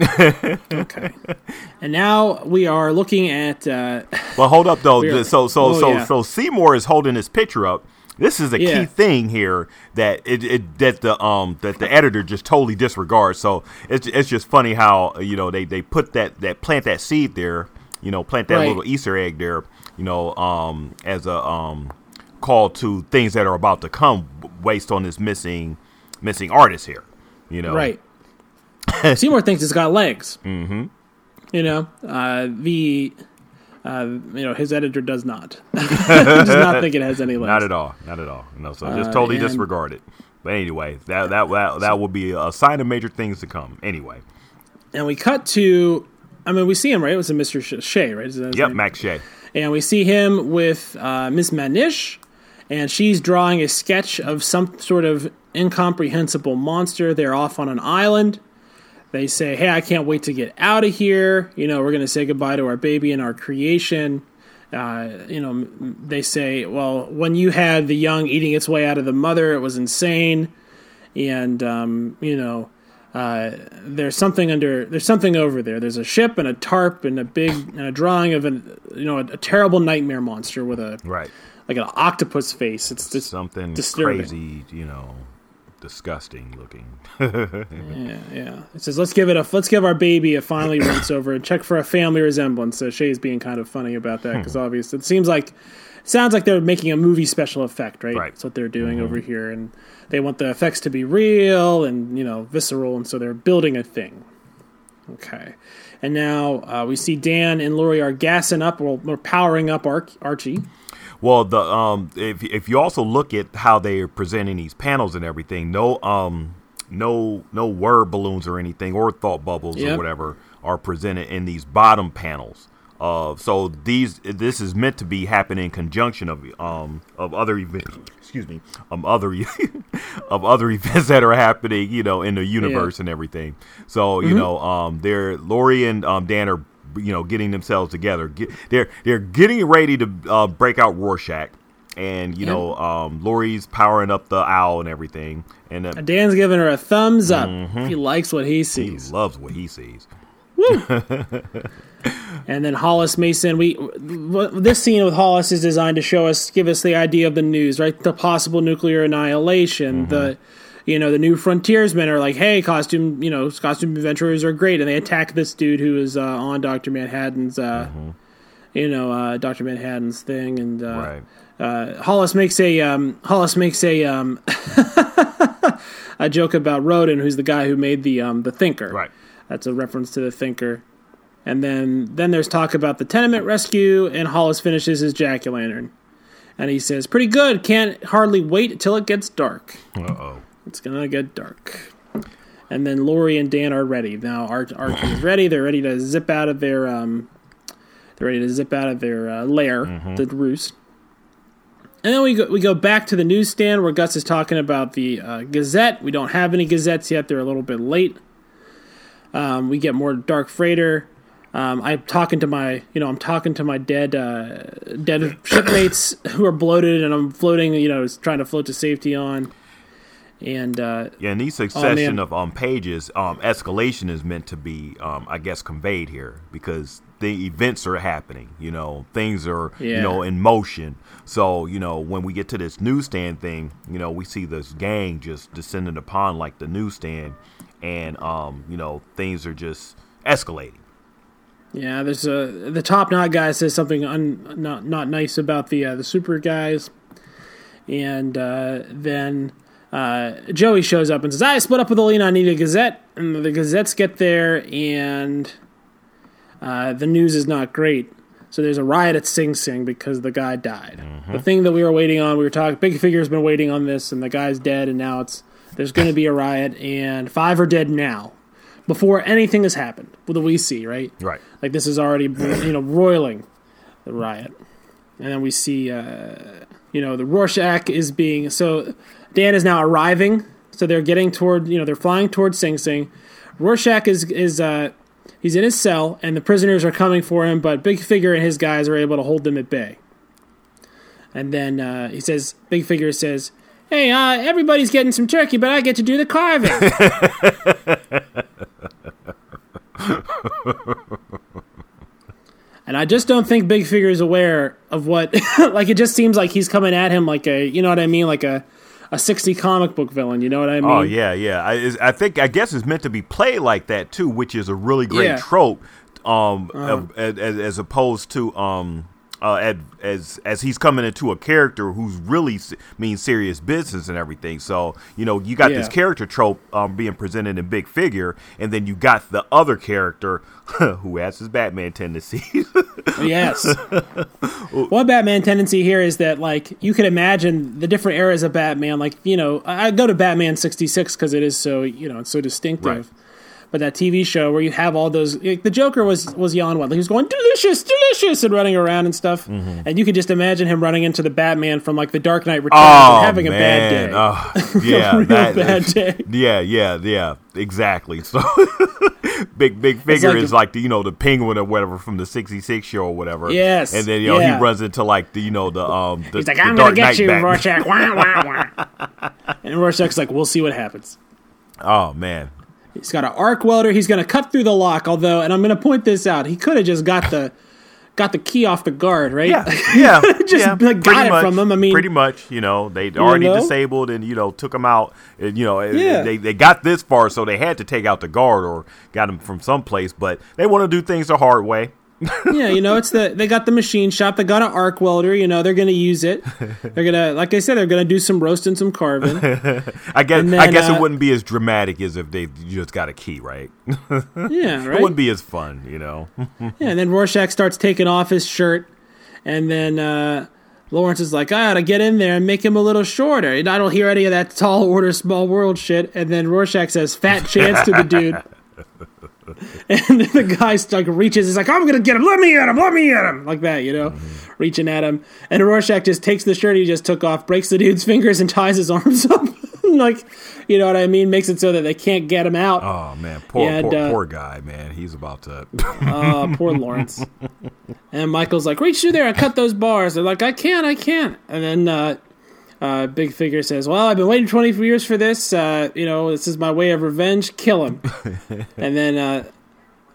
Okay. and now we are looking at. Uh, Well, hold up though. We're- so so oh, so yeah. so Seymour is holding his picture up. This is a Yeah. key thing here that it, it that the um that the editor just totally disregards. So it's it's just funny how you know they they put that that plant that seed there, you know, plant that Right. little Easter egg there, you know, um as a um call to things that are about to come based on this missing missing artist here, you know. Right. Seymour thinks it's got legs. Mm-hmm. You know, uh, the uh, you know his editor does not. does not think it has any legs. Not at all. Not at all. No, so just totally Uh, and- disregard it. But anyway, that that that, that will be a sign of major things to come. Anyway. And we cut to, I mean, we see him right. It was a Mister Shea, right? Is that his Yep, name? Max Shea. And we see him with uh, Miss Manish, and she's drawing a sketch of some sort of incomprehensible monster. They're off on an island. They say, "Hey, I can't wait to get out of here. You know, we're going to say goodbye to our baby and our creation." Uh, you know, they say, "Well, when you had the young eating its way out of the mother, it was insane." And um, you know, uh, there's something under there's something over there. There's a ship and a tarp and a big and a drawing of a you know a, a terrible nightmare monster with a Right. like an octopus face. It's just Something disturbing. crazy, you know, disgusting looking. Yeah, yeah. It says let's give it a let's give our baby a finally rinse over and check for a family resemblance. So Shea's being kind of funny about that because obviously it seems like sounds like they're making a movie special effect, right? Right. That's what they're doing over here, and they want the effects to be real and you know visceral, and so they're building a thing. Okay, and now uh, we see Dan and Laurie are gassing up or, or powering up Ar- Archie. Well, the um, if if you also look at how they are presenting these panels and everything, no um, no no word balloons or anything or thought bubbles Yep. or whatever are presented in these bottom panels. Uh, so these this is meant to be happening in conjunction of um of other events. Excuse me, um other of other events that are happening, you know, in the universe and everything. So you know, um, they're Laurie and um Dan are you know getting themselves together. Get, they're they're getting ready to uh, break out Rorschach, and you Yeah. know, um, Laurie's powering up the owl and everything, and uh, Dan's giving her a thumbs up. He likes what he sees. he loves what he sees. And then Hollis Mason, we this scene with Hollis is designed to show us, give us the idea of the news, right? The possible nuclear annihilation. The, you know, the new frontiersmen are like, hey, costume, you know, costume adventurers are great, and they attack this dude who is uh, on Doctor Manhattan's, uh, you know, uh, Doctor Manhattan's thing, and uh, Right. uh, Hollis makes a um, Hollis makes a um, a joke about Rodin, who's the guy who made the um, the Thinker. Right. That's a reference to the Thinker. And then then there's talk about the tenement rescue, and Hollis finishes his jack o' lantern, and he says, "Pretty good. Can't hardly wait till it gets dark. Uh oh. It's gonna get dark." And then Laurie and Dan are ready now. Arch Archie is ready. They're ready to zip out of their um, they're ready to zip out of their uh, lair, the roost. And then we go we go back to the newsstand where Gus is talking about the uh, Gazette. We don't have any Gazettes yet; they're a little bit late. Um, we get more Dark Freighter. Um, I'm talking to my, you know, I'm talking to my dead, uh, dead shipmates who are bloated, and I'm floating, you know, trying to float to safety on. And uh, Yeah, and these succession man. of um pages, um escalation is meant to be um I guess conveyed here because the events are happening, you know, things are you know in motion. So, you know, when we get to this newsstand thing, you know, we see this gang just descending upon like the newsstand and um, you know, things are just escalating. Yeah, there's a the top knot guy says something un, not not nice about the uh, the super guys, and uh, then uh, Joey shows up and says, "I split up with Alina. I need a Gazette." And the Gazettes get there, and uh, the news is not great. So there's a riot at Sing Sing because the guy died. The thing that we were waiting on, we were talking. Big Figure's been waiting on this, and the guy's dead, and now it's there's going to be a riot, and five are dead now. Before anything has happened, what do we see, right? Right. Like this is already you know roiling the riot, and then we see uh, you know the Rorschach is being so Dan is now arriving So they're getting toward, you know, they're flying toward Sing Sing. Rorschach is is uh, he's in his cell, and the prisoners are coming for him, but Big Figure and his guys are able to hold them at bay. And then uh, he says, Big Figure says, "Hey, uh, everybody's getting some turkey, but I get to do the carving." and I just don't think Big Figure is aware of what. like, it just seems like he's coming at him like a, you know what I mean, like a a 60 comic book villain. You know what I mean? Oh yeah, yeah. I, is- I think I guess it's meant to be played like that too, which is a really great Yeah. trope. Um, as, as as opposed to um. Uh, as, as as he's coming into a character who's really se- means serious business and everything, so you know you got this character trope um, being presented in big figure, and then you got the other character who has his Batman tendencies. Yes. One Batman tendency here is that, like, you could imagine the different eras of Batman. Like, you know, I go to Batman 66 because it is so, you know, it's so distinctive. Right. But that TV show where you have all those, like, the Joker was was Jan Wedley. He was going delicious, delicious, and running around and stuff. Mm-hmm. And you could just imagine him running into the Batman from like the Dark Knight Returns oh and having a bad day. Oh, yeah, real that- bad day. Yeah, yeah, yeah, exactly. So big big figure like is like the you know the penguin or whatever from the '66 show or whatever. Yes, and then you know yeah. he runs into like the you know the um the, He's like, I'm gonna get you. Rorschach. Wah, wah, wah. and Rorschach's like, we'll see what happens. Oh man, He's got an arc welder. He's going to cut through the lock. Although, and I'm going to point this out, he could have just got the got the key off the guard, right? yeah, yeah, Just, yeah, like, got it much, from them. I mean- pretty much, you know, they already know? disabled and you know took him out. And, you know, Yeah. they they got this far, so they had to take out the guard or got him from someplace. But they want to do things the hard way. yeah, you know, it's the they got the machine shop. They got an arc welder. You know, they're going to use it. They're gonna, like I said, they're going to do some roasting, some carving. I guess And I guess uh, it wouldn't be as dramatic as if they just got a key, right? Yeah, right. It wouldn't be as fun, you know. Yeah, and then Rorschach starts taking off his shirt, and then uh, Lawrence is like, I gotta get in there and make him a little shorter. And I don't hear any of that tall order, small world shit. And then Rorschach says, "Fat chance" to the dude. And the guy like reaches, he's like, "I'm gonna get him! Let me at him! Let me at him!" Like that, you know, reaching at him. And Rorschach just takes the shirt he just took off, breaks the dude's fingers, and ties his arms up, like, you know what I mean? Makes it so that they can't get him out. Oh man, poor and, poor, uh, poor guy, man. He's about to. Oh, poor Lawrence. and Michael's like, reach through there and cut those bars. They're like, I can't, I can't. And then uh, uh, Big Figure says, Well, I've been waiting 20 years for this. Uh, you know, this is my way of revenge. Kill him. and then uh,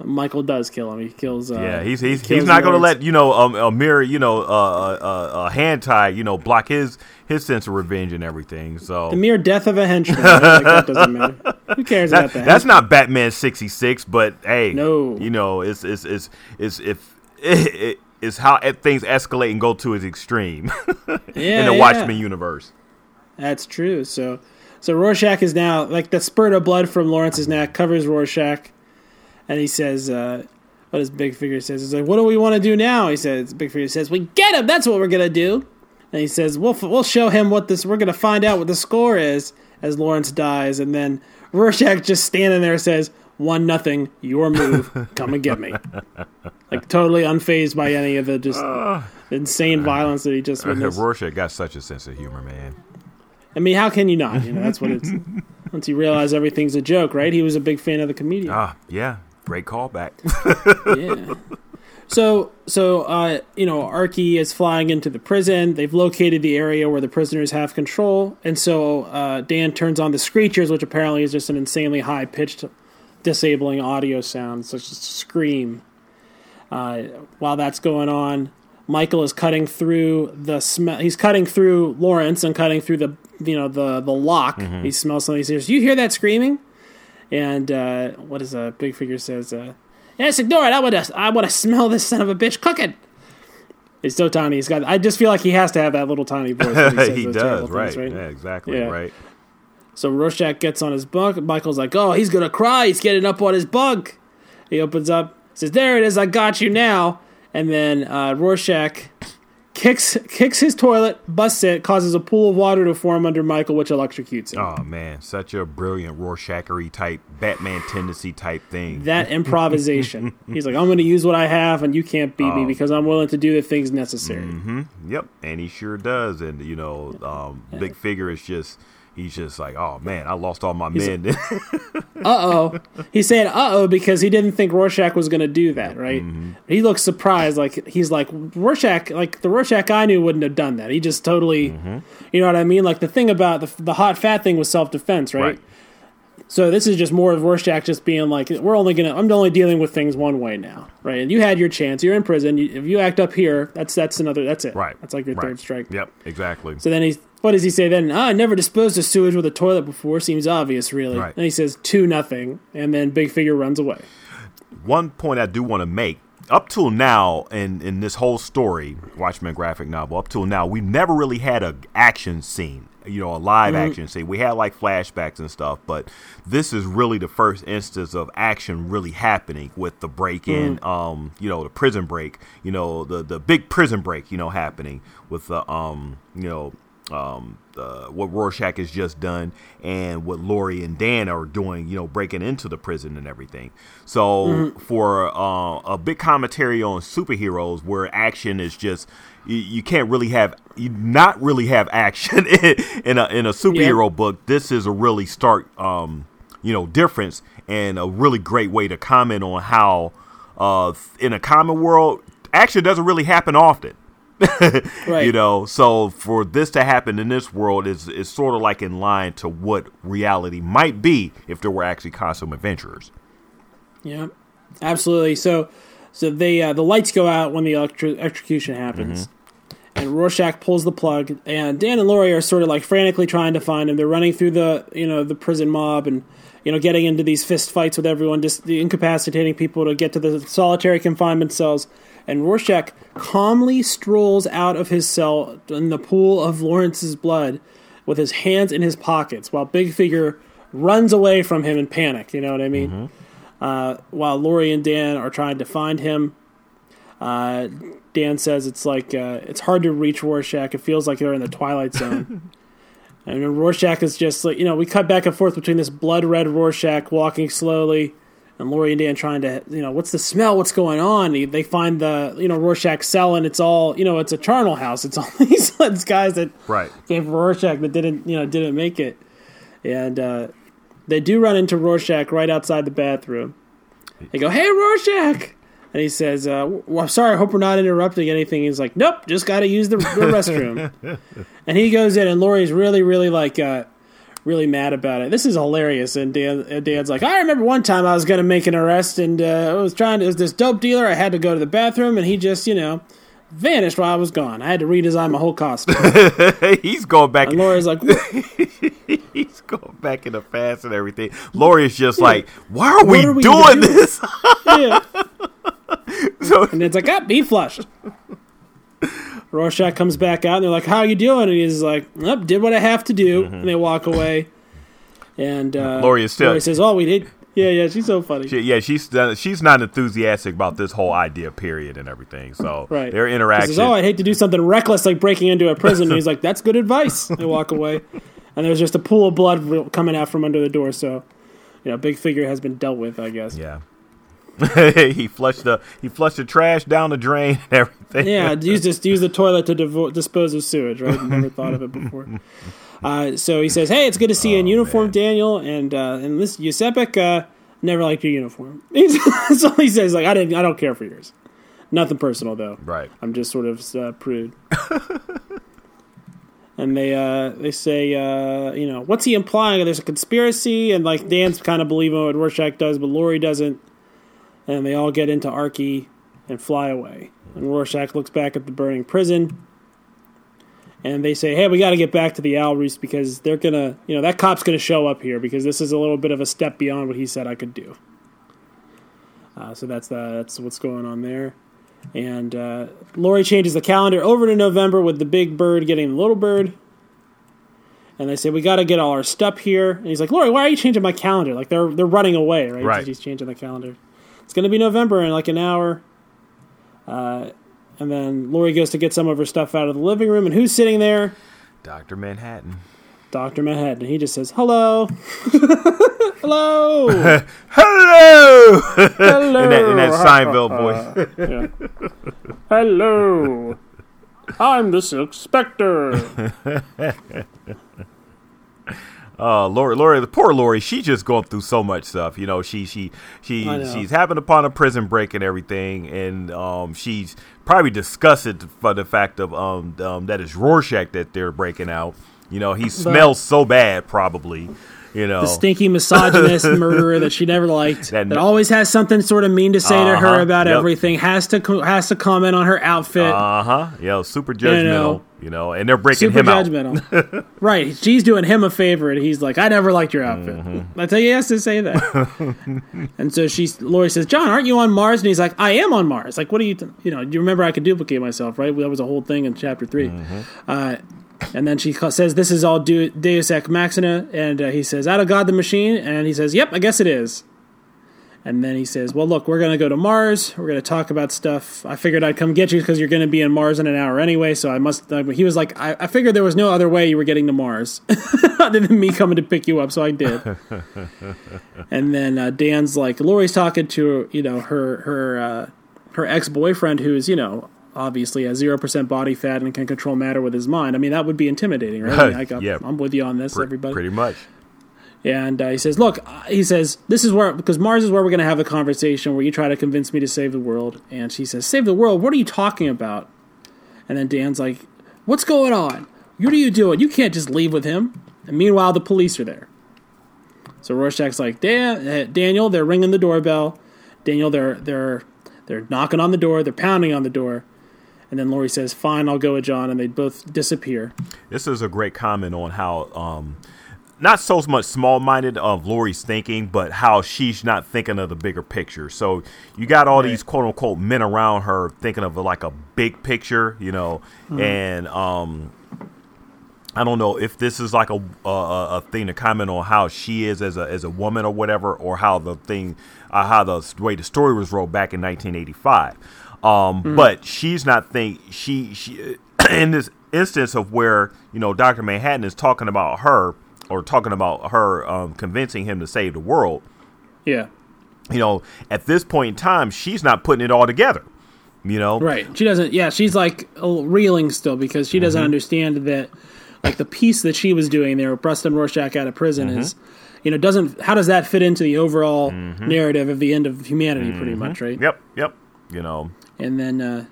Michael does kill him. He kills. Uh, yeah, he's he's, kills he's not going to let you know um, a mirror, you know, uh, uh, uh, hand tie, you know, block his his sense of revenge and everything. So The mere death of a henchman. like, that doesn't matter. Who cares that, about that? that's not Batman sixty six, but hey, No. you know, it's it's it's it's if it, it, it's how things escalate and go to its extreme yeah, in the yeah. Watchmen universe. That's true. So, so Rorschach is now like the spurt of blood from Lawrence's neck covers Rorschach, and he says, uh, "What does Big Figure says? He's like, what do we want to do now?" He says, "Big Figure says, we get him. That's what we're gonna do." And he says, "We'll f- we'll show him what this. We're gonna find out what the score is." As Lawrence dies, and then Rorschach just standing there says, "One nothing. Your move. Come and get me." Like totally unfazed by any of the just insane violence that he just witnessed. Rorschach got such a sense of humor, man. I mean, how can you not? You know, that's what it's. Once you realize everything's a joke, right? He was a big fan of the comedian. Ah, yeah, great callback. Yeah. So, so uh, you know, Archie is flying into the prison. They've located the area where the prisoners have control, and so uh, Dan turns on the screechers, which apparently is just an insanely high pitched, disabling audio sounds, such as scream. Uh, while that's going on, Michael is cutting through the smell. He's cutting through Lawrence and cutting through the you know the the lock. He smells something. He says, "Do you hear that screaming?" And uh, what is a big figure says? Uh, yes, ignore it. I want to. I want to smell this son of a bitch cooking. He's so tiny. He's got. I just feel like he has to have that little tiny voice. he those does, right. things, Yeah, exactly, Yeah. right. So Rorschach gets on his bunk. Michael's like, "Oh, he's gonna cry. He's getting up on his bunk." He opens up, says, "There it is. I got you now." And then uh, Rorschach kicks kicks his toilet, busts it, causes a pool of water to form under Michael, which electrocutes him. Oh man, such a brilliant Rorschach-y type Batman tendency type thing. That improvisation. He's like, "I'm gonna use what I have, and you can't beat Oh. me because I'm willing to do the things necessary." Yep, and he sure does. And you know, um, Big Figure is just he's just like, oh man, I lost all my men. uh oh. He said uh oh because he didn't think Rorschach was going to do that, right? Mm-hmm. He looks surprised, like he's like Rorschach, like the Rorschach I knew wouldn't have done that. He just totally, Mm-hmm. you know what I mean? Like the thing about the the hot fat thing was self defense, right? Right. So this is just more of Rorschach just being like, we're only gonna, I'm only dealing with things one way now, right? And you had your chance. You're in prison. You, if you act up here, that's that's another. That's it. right. That's like your right. third strike. Yep, exactly. So then he, what does he say then? Ah, I never disposed of sewage with a toilet before. Seems obvious, really. Right. And he says two nothing, and then Big Figure runs away. one point I do want to make. Up till now, in in this whole story, Watchmen graphic novel, up till now, we never really had a action scene. You know, a live action scene. We had like flashbacks and stuff, but this is really the first instance of action really happening with the break in, um, you know, the prison break. You know, the the big prison break. You know, happening with the um, you know, um, uh, what Rorschach has just done and what Laurie and Dan are doing, you know, breaking into the prison and everything. So for uh, a big commentary on superheroes where action is just you, you can't really have you not really have action in, in a in a superhero book. This is a really stark um, you know difference and a really great way to comment on how uh, in a common world action doesn't really happen often. Right. You know, so for this to happen in this world is is sort of like in line to what reality might be if there were actually costume adventurers. Yeah, absolutely. So, so they uh, the lights go out when the electro- electrocution happens, and Rorschach pulls the plug, and Dan and Laurie are sort of like frantically trying to find him. They're running through the you know the prison mob and you know getting into these fist fights with everyone, just incapacitating people to get to the solitary confinement cells. And Rorschach calmly strolls out of his cell in the pool of Lawrence's blood with his hands in his pockets, while Big Figure runs away from him in panic. You know what I mean? uh, while Laurie and Dan are trying to find him. Uh, Dan says it's like uh, it's hard to reach Rorschach. It feels like they're in the Twilight Zone. and Rorschach is just like you know we cut back and forth between this blood red Rorschach walking slowly, and Laurie and Dan trying to you know what's the smell? What's going on? They- find the you know Rorschach cell and it's all you know it's a charnel house. It's all these guys that Right. came from Rorschach that didn't you know didn't make it, and uh, they do run into Rorschach right outside the bathroom. They go, "Hey, Rorschach!" And he says, uh, well, "I'm sorry. I hope we're not interrupting anything." He's like, "Nope, just got to use the, the restroom." and he goes in, and Laurie's really, really like, uh, really mad about it. This is hilarious. And Dan, Dan's like, "I remember one time I was going to make an arrest, and uh, I was trying to. It was this dope dealer. I had to go to the bathroom, and he just, you know." Vanished while I was gone. I had to redesign my whole costume. he's going back. And Laura's like, he's going back in the fast and everything. Laurie is just like, why are we are we doing this? yeah. so And it's like, ah, be flushed. Rorschach comes back out, and they're like, "How you doing?" And he's like, "Up, did what I have to do." And they walk away. And uh, Mm-hmm. Laurie is still- Laurie says, "Oh, we did." Yeah, yeah, she's so funny. She- yeah, she's she's not enthusiastic about this whole idea period and everything. So Right. their She interaction. says, "Oh, I'd hate to do something reckless like breaking into a prison." And he's like, "That's good advice." They walk away, and there's just a pool of blood coming out from under the door. So, you know, big figure has been dealt with, I guess. yeah. he flushed the he flushed the trash down the drain and everything. Yeah, use this use the toilet to devo- dispose of sewage. Right? Never thought of it before. Uh, so he says, "Hey, it's good to see you in uniform, man. Daniel." And uh, and this Giuseppe uh, never liked your uniform. That's all he says. Like I didn't. I don't care for yours. Nothing personal though. Right. I'm just sort of uh, prude. and they uh, they say, uh, you know, what's he implying? There's a conspiracy, and like Dan's kind of believing what Rorschach does, but Laurie doesn't. And they all get into Archie and fly away. And Rorschach looks back at the burning prison. And they say, "Hey, we got to get back to the owl roost because they're gonna, you know, that cop's gonna show up here because this is a little bit of a step beyond what he said I could do." Uh, so that's the, that's what's going on there. And uh, Laurie changes the calendar over to November with the big bird getting the little bird. And they say we got to get all our stuff here. And he's like, Laurie, why are you changing my calendar? Like they're they're running away, right? Right. He's changing the calendar. It's gonna be November in like an hour. Uh, and then Laurie goes to get some of her stuff out of the living room, and who's sitting there? Doctor Manhattan. Doctor Manhattan. He just says, "Hello, hello, Hello. hello." in that, in that Seinfeld voice. Yeah. Hello. I'm the Silk Spectre. Uh, Laurie, Laurie, the poor Laurie, she's just going through so much stuff. You know, she she she she's happened upon a prison break and everything, and um, she's probably disgusted for the fact of um, um that it's Rorschach that they're breaking out. You know, he smells so bad, probably. You know, the stinky misogynist murderer that she never liked, That- that, always has something sort of mean to say to Uh-huh, her about yep. everything, has to co- has to comment on her outfit, uh huh, yeah, super judgmental. know, You know, and they're breaking super him out. right, she's doing him a favor, and he's like, "I never liked your outfit." Mm-hmm. That's how he has to say that. and so she's Laurie says, "John, aren't you on Mars?" And he's like, "I am on Mars." Like, what do you, t- you know? You remember I could duplicate myself, right? That was a whole thing in chapter 3 Mm-hmm. Uh, and then she says, "This is all Deus Ex Machina," and uh, he says, "Out of God the machine," and he says, "Yep, I guess it is." And then he says, "Well, look, we're gonna go to Mars. We're gonna talk about stuff. I figured I'd come get you because you're gonna be in Mars in an hour anyway. So I must." Uh, he was like, I, "I figured there was no other way you were getting to Mars other than me coming to pick you up, so I did." and then uh, Dan's like, Laurie's talking to you know her her uh, her ex boyfriend who's you know obviously has zero percent body fat and can control matter with his mind. I mean, that would be intimidating, right? I mean, I got, Yeah. I'm with you on this, everybody. Pretty much. And uh, he says, "Look," uh, he says, "This is where because Mars is where we're going to have a conversation where you try to convince me to save the world." And she says, "Save the world? What are you talking about?" And then Dan's like, "What's going on? What are you doing? You can't just leave with him." And meanwhile, the police are there. So Rorschach's like, Dan, uh, "Daniel, they're ringing the doorbell. Daniel, they're they're they're knocking on the door. They're pounding on the door." And then Laurie says, "Fine, I'll go with John." And they both disappear. This is a great comment on how um, not so much small-minded of Laurie's thinking, but how she's not thinking of the bigger picture. So you got all these quote-unquote men around her thinking of like a big picture, you know, and um, I don't know if this is like a, a a a thing to comment on how she is as a as a woman or whatever, or how the thing, uh, how the way the story was wrote back in 1985. Um, But she's not think she she in this instance of where you know Doctor Manhattan is talking about her or talking about her um, convincing him to save the world. Yeah, You know, at this point in time, she's not putting it all together. You know, Right. She doesn't. Yeah, she's like reeling still because she Mm-hmm. doesn't understand that, like the piece that she was doing there, with Preston Rorschach out of prison, is, Mm-hmm. you know, doesn't. How does that fit into the overall narrative of the end of humanity? Pretty Mm-hmm. much, right? Yep. Yep. You know. And then, uh,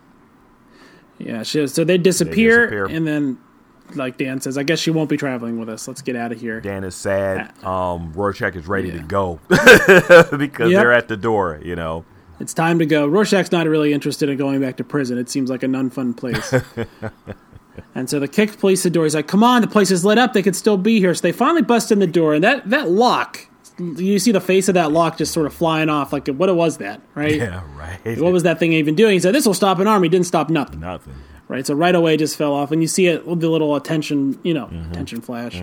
yeah, she, so they disappear, disappear. and then, like Dan says, I guess she won't be traveling with us. Let's get out of here. Dan is sad. Um, Rorschach is ready to go because Yep. they're at the door. You know. It's time to go. Rorschach's not really interested in going back to prison. It seems like an unfun place. and so the kick police the door. He's like, "Come on, the place is lit up. They could still be here." So they finally bust in the door, and that that lock. You see the face of that lock just sort of flying off. Like, what was that? Right? Yeah. Right. What was that thing even doing? He said, "This will stop an army." Didn't stop nothing. Nothing. Right? So right away, it just fell off, and you see it with the little attention, you know, attention flash.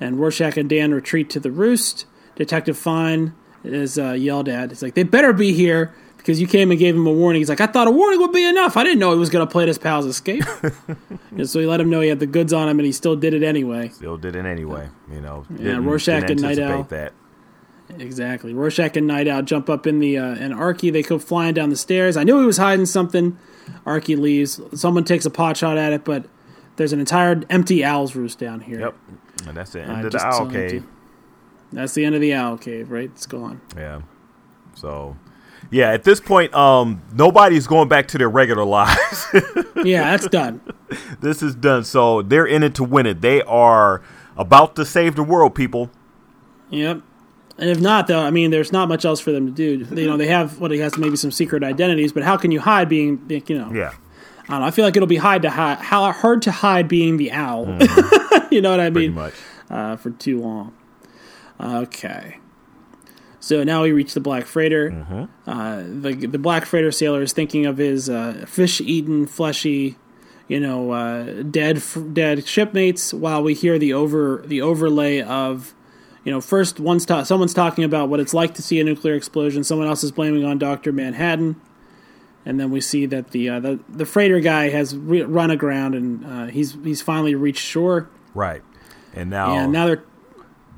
And Rorschach and Dan retreat to the roost. Detective Fine is uh, yelled at. It's like they better be here because you came and gave him a warning. He's like, I thought a warning would be enough. I didn't know he was going to play his pal's escape. and so he let him know he had the goods on him, and he still did it anyway. Still did it anyway. You know. didn't- Rorschach didn't and Nite Owl. That. Exactly. Rorschach and Nite Owl jump up in the uh, and Archie. They go flying down the stairs. I knew he was hiding something. Archie leaves. Someone takes a pot shot at it, but there's an entire empty owl's roost down here. Yep. And that's the Uh, end of the owl so empty. cave. That's the end of the owl cave, right? It's gone. Yeah. So, yeah, at this point, um, nobody's going back to their regular lives. Yeah, that's done. this is done. So they're in it to win it. They are about to save the world, people. Yep. And if not, though, I mean, there's not much else for them to do. You know, they have what he has maybe some secret identities, but how can you hide being, you know? Yeah. I don't know. I feel like it'll be hard to hide, how hard to hide being the owl. you know what I. Pretty mean? much. uh, for too long. Okay. So now we reach the Black Freighter. Mm-hmm. Uh, the the Black Freighter sailor is thinking of his uh, fish-eaten, fleshy, you know, uh, dead dead shipmates. While we hear the over the overlay of, you know, first one's ta- someone's talking about what it's like to see a nuclear explosion. Someone else is blaming on Doctor Manhattan, and then we see that the uh, the the freighter guy has re- run aground and uh, he's he's finally reached shore. Right. And now, And now they're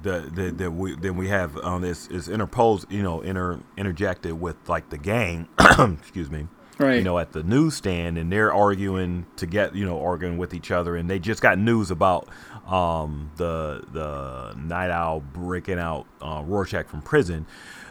the, the, the we, then we have um, this is interposed, you know, inter interjected with like the gang, excuse me, Right. You know, at the newsstand, and they're arguing to get you know arguing with each other, and they just got news about um, the the Nite Owl breaking out uh, Rorschach from prison.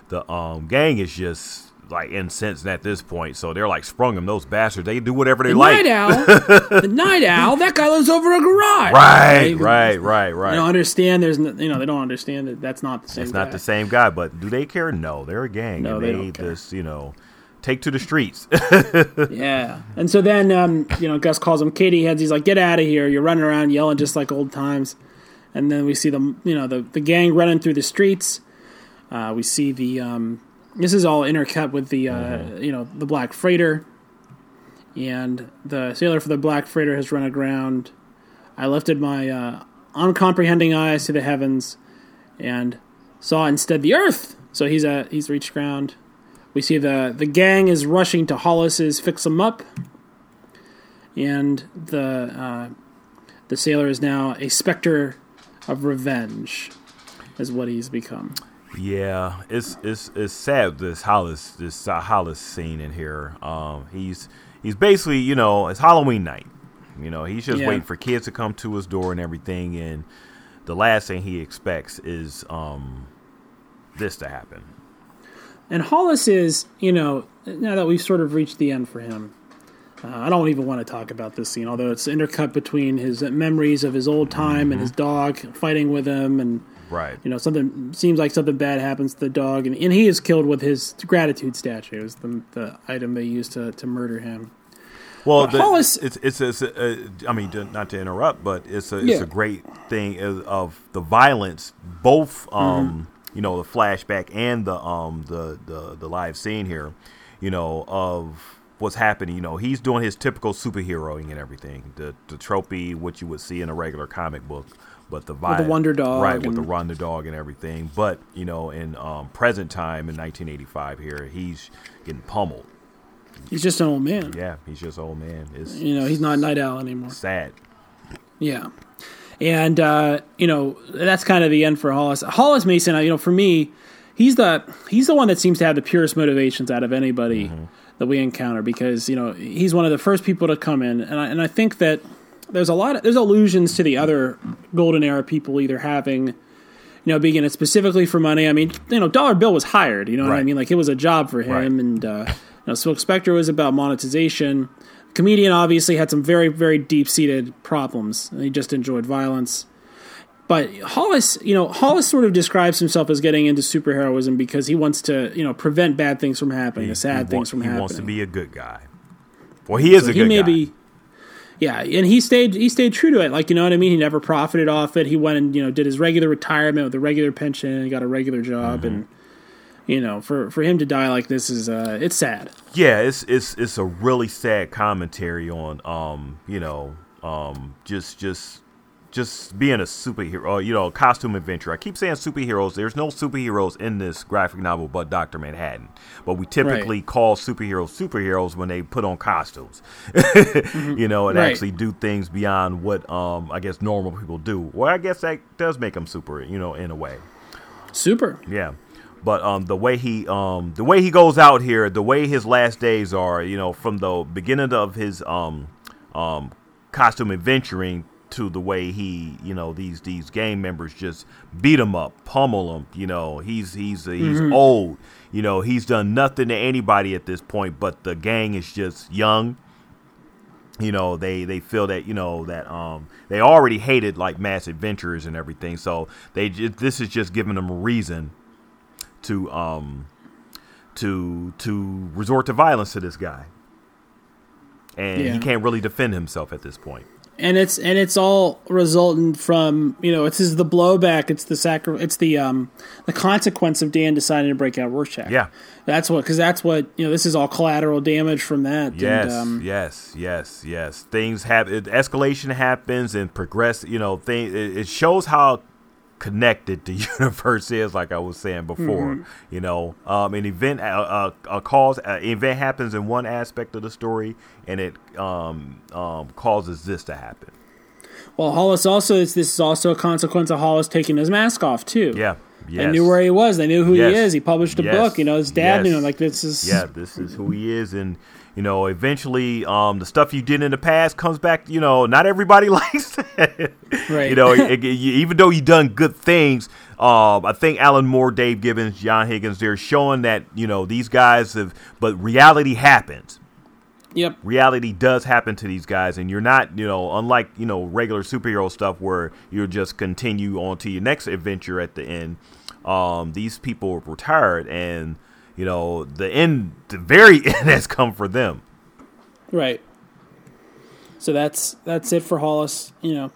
The um, gang is just like incensed at this point, so they're like sprung them. Those bastards, they do whatever they The like. Nite Owl, the Nite Owl. That guy lives over a garage. Right, They- right, right, right. They don't understand. There's, no, you know, they don't understand that that's not the same. It's not guy. the same guy, but do they care? No, they're a gang, No, and they they, just you know take to the streets. Yeah. And so then, um, you know, Gus calls him Katie heads. He's like, "Get out of here! You're running around yelling just like old times." And then we see the, you know, the the gang running through the streets. Uh, we see the. Um, this is all intercut with the, uh, Mm-hmm. you know, the black freighter, and the sailor for the black freighter has run aground. I lifted my uh, uncomprehending eyes to the heavens, and saw instead the earth. So he's uh, he's reached ground. We see the the gang is rushing to Hollis's fix them up, and the uh, the sailor is now a specter of revenge, is what he's become. Yeah, it's it's it's sad this Hollis this uh, Hollis scene in here. Um, he's he's basically you know it's Halloween night. You know he's just Yeah. waiting for kids to come to his door and everything, and the last thing he expects is um this to happen. And Hollis is, you know, now that we've sort of reached the end for him, uh, I don't even want to talk about this scene, although it's intercut between his memories of his old time and his dog fighting with him, and Right. you know, something seems like something bad happens to the dog, and, and he is killed with his gratitude statue, is the, the item they used to, to murder him. Well, the, Hollis- it's it's, it's a, uh, mean, not to interrupt, but it's a it's Yeah. a great thing of, of the violence, both um, Mm-hmm. you know, the flashback and the um the, the the live scene here, you know, of what's happening. You know, he's doing his typical superheroing and everything, the the tropey, what you would see in a regular comic book. But the, vi- the Wonder Dog right, with the Wonder Dog and everything. But you know, in um, present time in 1985, here he's getting pummeled. He's just an old man. Yeah, he's just old man. It's You know, he's not Nite Owl anymore. sad. Yeah. And uh, you know, that's kind of the end for Hollis. Hollis Mason, uh, you know, for me, he's the he's the one that seems to have the purest motivations out of anybody that we encounter because, you know, he's one of the first people to come in and I, and I think that there's a lot of there's allusions to the other golden era people either having you know, being in it specifically for money. I mean, you know, Dollar Bill was hired. You know what I mean? Like it was a job for him, Right. and uh, you know, Silk Spectre was about monetization. Comedian obviously had some very, very deep seated problems. and He just enjoyed violence. But Hollis, you know, Hollis sort of describes himself as getting into superheroism because he wants to, you know, prevent bad things from happening, the sad he things from he happening. He wants to be a good guy. Well, he is So a he good may guy. be yeah and he stayed he stayed true to it like you know what i mean? He never profited off it. He went and you know did his regular retirement with a regular pension and got a regular job and Mm-hmm. you know for for him to die like this is uh it's sad. Yeah, it's it's it's a really sad commentary on um you know um just just just being a superhero, uh, you know, costume adventure. I keep saying superheroes. There's no superheroes in this graphic novel but Doctor Manhattan. But we typically call superheroes superheroes when they put on costumes, you know, and Right. actually do things beyond what um I guess normal people do. Well, I guess that does make them super, you know, in a way. super Yeah. But um, the way he um, the way he goes out here, the way his last days are, you know, from the beginning of his um, um, costume adventuring to the way he, you know, these these gang members just beat him up, pummel him. You know, he's he's he's old. You know, he's done nothing to anybody at this point, but the gang is just young you know they they feel that you know that um they already hated like mass adventurers and everything so they ju- this is just giving them a reason to um to to resort to violence to this guy and Yeah. he can't really defend himself at this point and it's and it's all resultant from you know it's is the blowback it's the sacri- it's the um the consequence of Dan deciding to break out Rorschach yeah that's what because that's what you know this is all collateral damage from that Yes, and, um, yes, yes, yes. Things happen. Escalation happens and progress. You know, thing. It, it shows how connected the universe is. Like I was saying before. Mm-hmm. You know, um, an event, a, a, a cause, an event happens in one aspect of the story, and it um, um, causes this to happen. Well, Hollis also is this is also a consequence of Hollis taking his mask off too. Yeah. They knew where he was. They knew who Yes. he is. He published a Yes. book. You know, his dad knew Yes. him. Like this is yeah, this is who he is, and you know, eventually, um, the stuff you did in the past comes back. You know, not everybody likes it. Right. You know, it- it- even though you've done good things, um, I think Alan Moore, Dave Gibbons, John Higgins, they're showing that you know these guys have, but reality happens. Yep. Reality does happen to these guys, and you're not, you know, unlike you know regular superhero stuff where you'll just continue on to your next adventure at the end. Um, these people retired, and you know the end, the very end has come for them. Right. So that's that's it for Hollis. You know,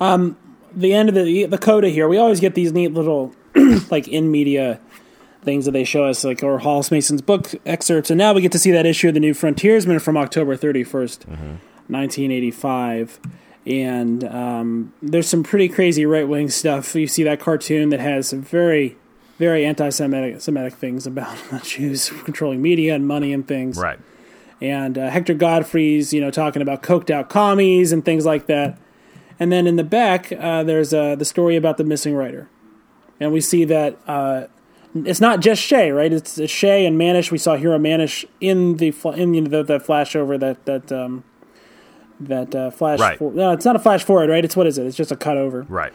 um, the end of the the coda here. We always get these neat little like in media things that they show us, like or Hollis Mason's book excerpts, and now we get to see that issue of the New Frontiersman from October thirty first, nineteen eighty five. And um, there's some pretty crazy right wing stuff. You see that cartoon that has some very, very anti-Semitic Semitic things about Jews controlling media and money and things Right. and uh, Hector Godfrey's, you know, talking about coked out commies and things like that. And then in the back, uh, there's uh, the story about the missing writer, and we see that uh, it's not just Shea, right? It's, it's Shea and Manish. We saw Hira Manish in the in the, the flash over that that um, that uh, flash. Right. For- no, it's not a flash forward, right? It's what is it? It's just a cut over. Right.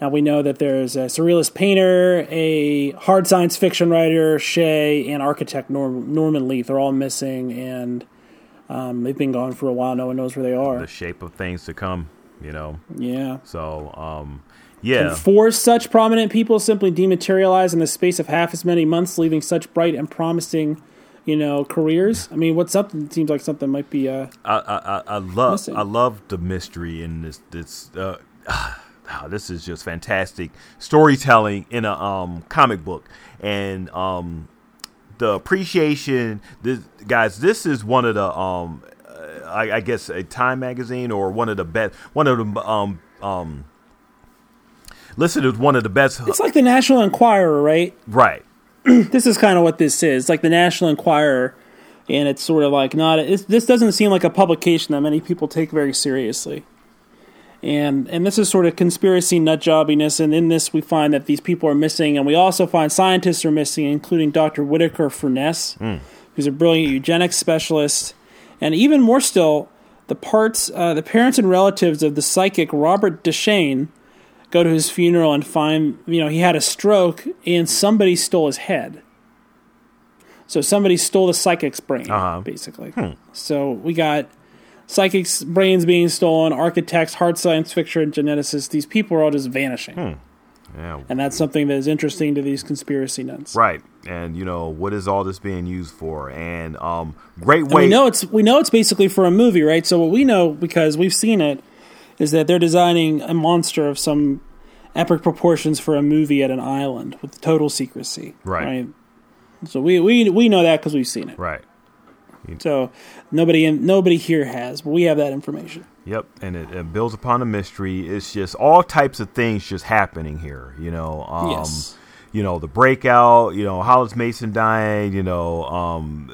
Now we know that there's a surrealist painter, a hard science fiction writer, Shea, and architect Norm, Norman Leith are all missing, and um, they've been gone for a while. No one knows where they are. The shape of things to come. You know. Yeah. So, um, yeah. Four such prominent people simply dematerialize in the space of half as many months, leaving such bright and promising, you know, careers. I mean, what's something? It seems like something might be. Uh, I, I, I- love Listen. I love the mystery in this this uh, ah, this is just fantastic storytelling in a um comic book and um the appreciation this guys this is one of the um I, I guess a Time magazine or one of the best one of the um um listed as one of the best it's like the National Enquirer, right? right this is kind of what this is. It's like the National Enquirer, and it's sort of like not. It's, this doesn't seem like a publication that many people take very seriously. And and this is sort of conspiracy nut jobbiness, and in this we find that these people are missing, and we also find scientists are missing, including Dr. Whitaker Furness, who's a brilliant eugenics specialist, and even more still, the parts, uh, the parents and relatives of the psychic Robert Deschaine go to his funeral and find you know he had a stroke and somebody stole his head. So somebody stole the psychic's brain Uh-huh. basically. So we got psychics brains being stolen architects hard science fiction geneticists these people are all just vanishing. Yeah. And that's something that is interesting to these conspiracy nuts. Right. And you know what is all this being used for? And um great And way we know it's we know it's basically for a movie, right? So what we know because we've seen it is that they're designing a monster of some epic proportions for a movie at an island with total secrecy, Right. So we we we know that because we've seen it. right. So nobody in, nobody here has, but we have that information. Yep, and it, it builds upon the mystery. It's just all types of things just happening here. You know, um, Yes. you know the breakout. You know, Hollis Mason dying. You know, um,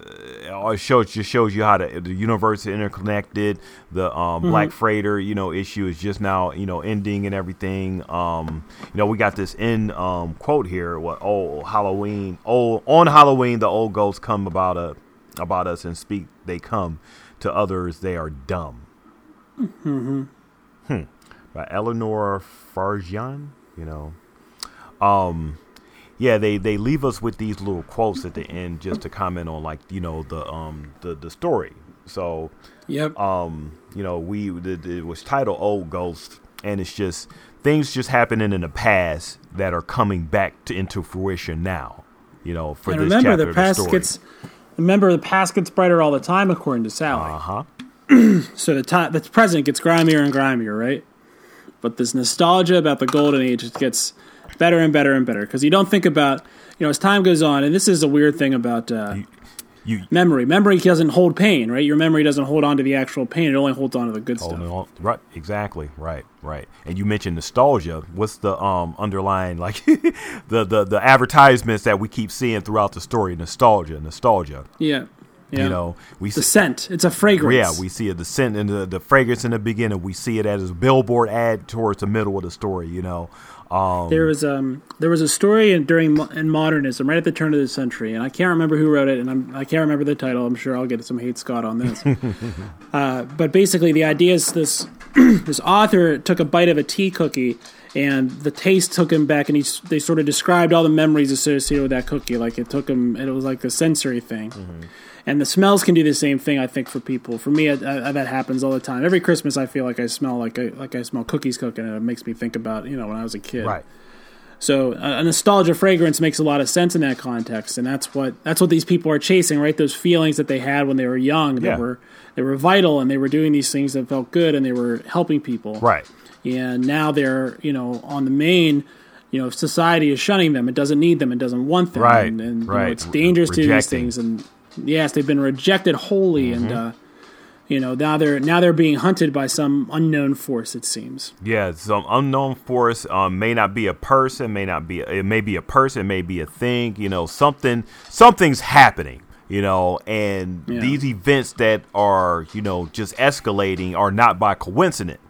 it shows just shows you how the, the universe is interconnected. The um, Black Freighter, you know, issue is just now you know ending and everything. Um, you know, we got this in um, quote here. What oh Halloween? Oh, on Halloween, the old ghosts come about a about us and speak. They come to others. They are dumb Hmm. by Eleanor Farjeon. You know, um, yeah, they they leave us with these little quotes at the end just to comment on like you know the um the the story. So Yep. um you know we it was titled Old Ghost, and it's just things just happening in the past that are coming back to into fruition now. You know, for and this remember, chapter the of the story. gets remember the past gets brighter all the time, according to Sally. uh huh. So the time the present gets grimier and grimier, right? But this nostalgia about the golden age gets better and better and better because you don't think about you know as time goes on, and this is a weird thing about uh, You memory. Memory doesn't hold pain, right? Your memory doesn't hold on to the actual pain; it only holds on to the good stuff. On, right, exactly, right, right. And you mentioned nostalgia. What's the um underlying like the the the advertisements that we keep seeing throughout the story? Nostalgia, nostalgia. Yeah, yeah. You know, we the see, scent. It's a fragrance. yeah, we see a descent in the the fragrance in the beginning. We see it as a billboard ad towards the middle of the story. You know, Um, there was um there was a story in, during in modernism right at the turn of the century, and I can't remember who wrote it, and I'm, I can't remember the title. I'm sure I'll get some hate Scott on this. uh, but basically, the idea is this: this author took a bite of a tea cookie, and the taste took him back, and he they sort of described all the memories associated with that cookie. Like it took him, it was like a sensory thing. And the smells can do the same thing, I think, for people. For me, I, I, that happens all the time. Every Christmas, I feel like I smell like I, like I smell cookies cooking, and it makes me think about you know when I was a kid. right. So a a nostalgia fragrance makes a lot of sense in that context, and that's what that's what these people are chasing, right? Those feelings that they had when they were young, that Yeah. were they were vital, and they were doing these things that felt good, and they were helping people. Right. And now they're you know on the main. You know, society is shunning them. It doesn't need them. It doesn't want them. Right, And, and you know, right. it's dangerous to do these things. And yes, they've been rejected wholly, and Mm-hmm. uh, you know now they're now they're being hunted by some unknown force. It seems. Yeah, some unknown force um, may not be a person, may not be it may be a person, may be a thing. You know, something something's happening. You know, and Yeah. these events that are you know just escalating are not by coincidence.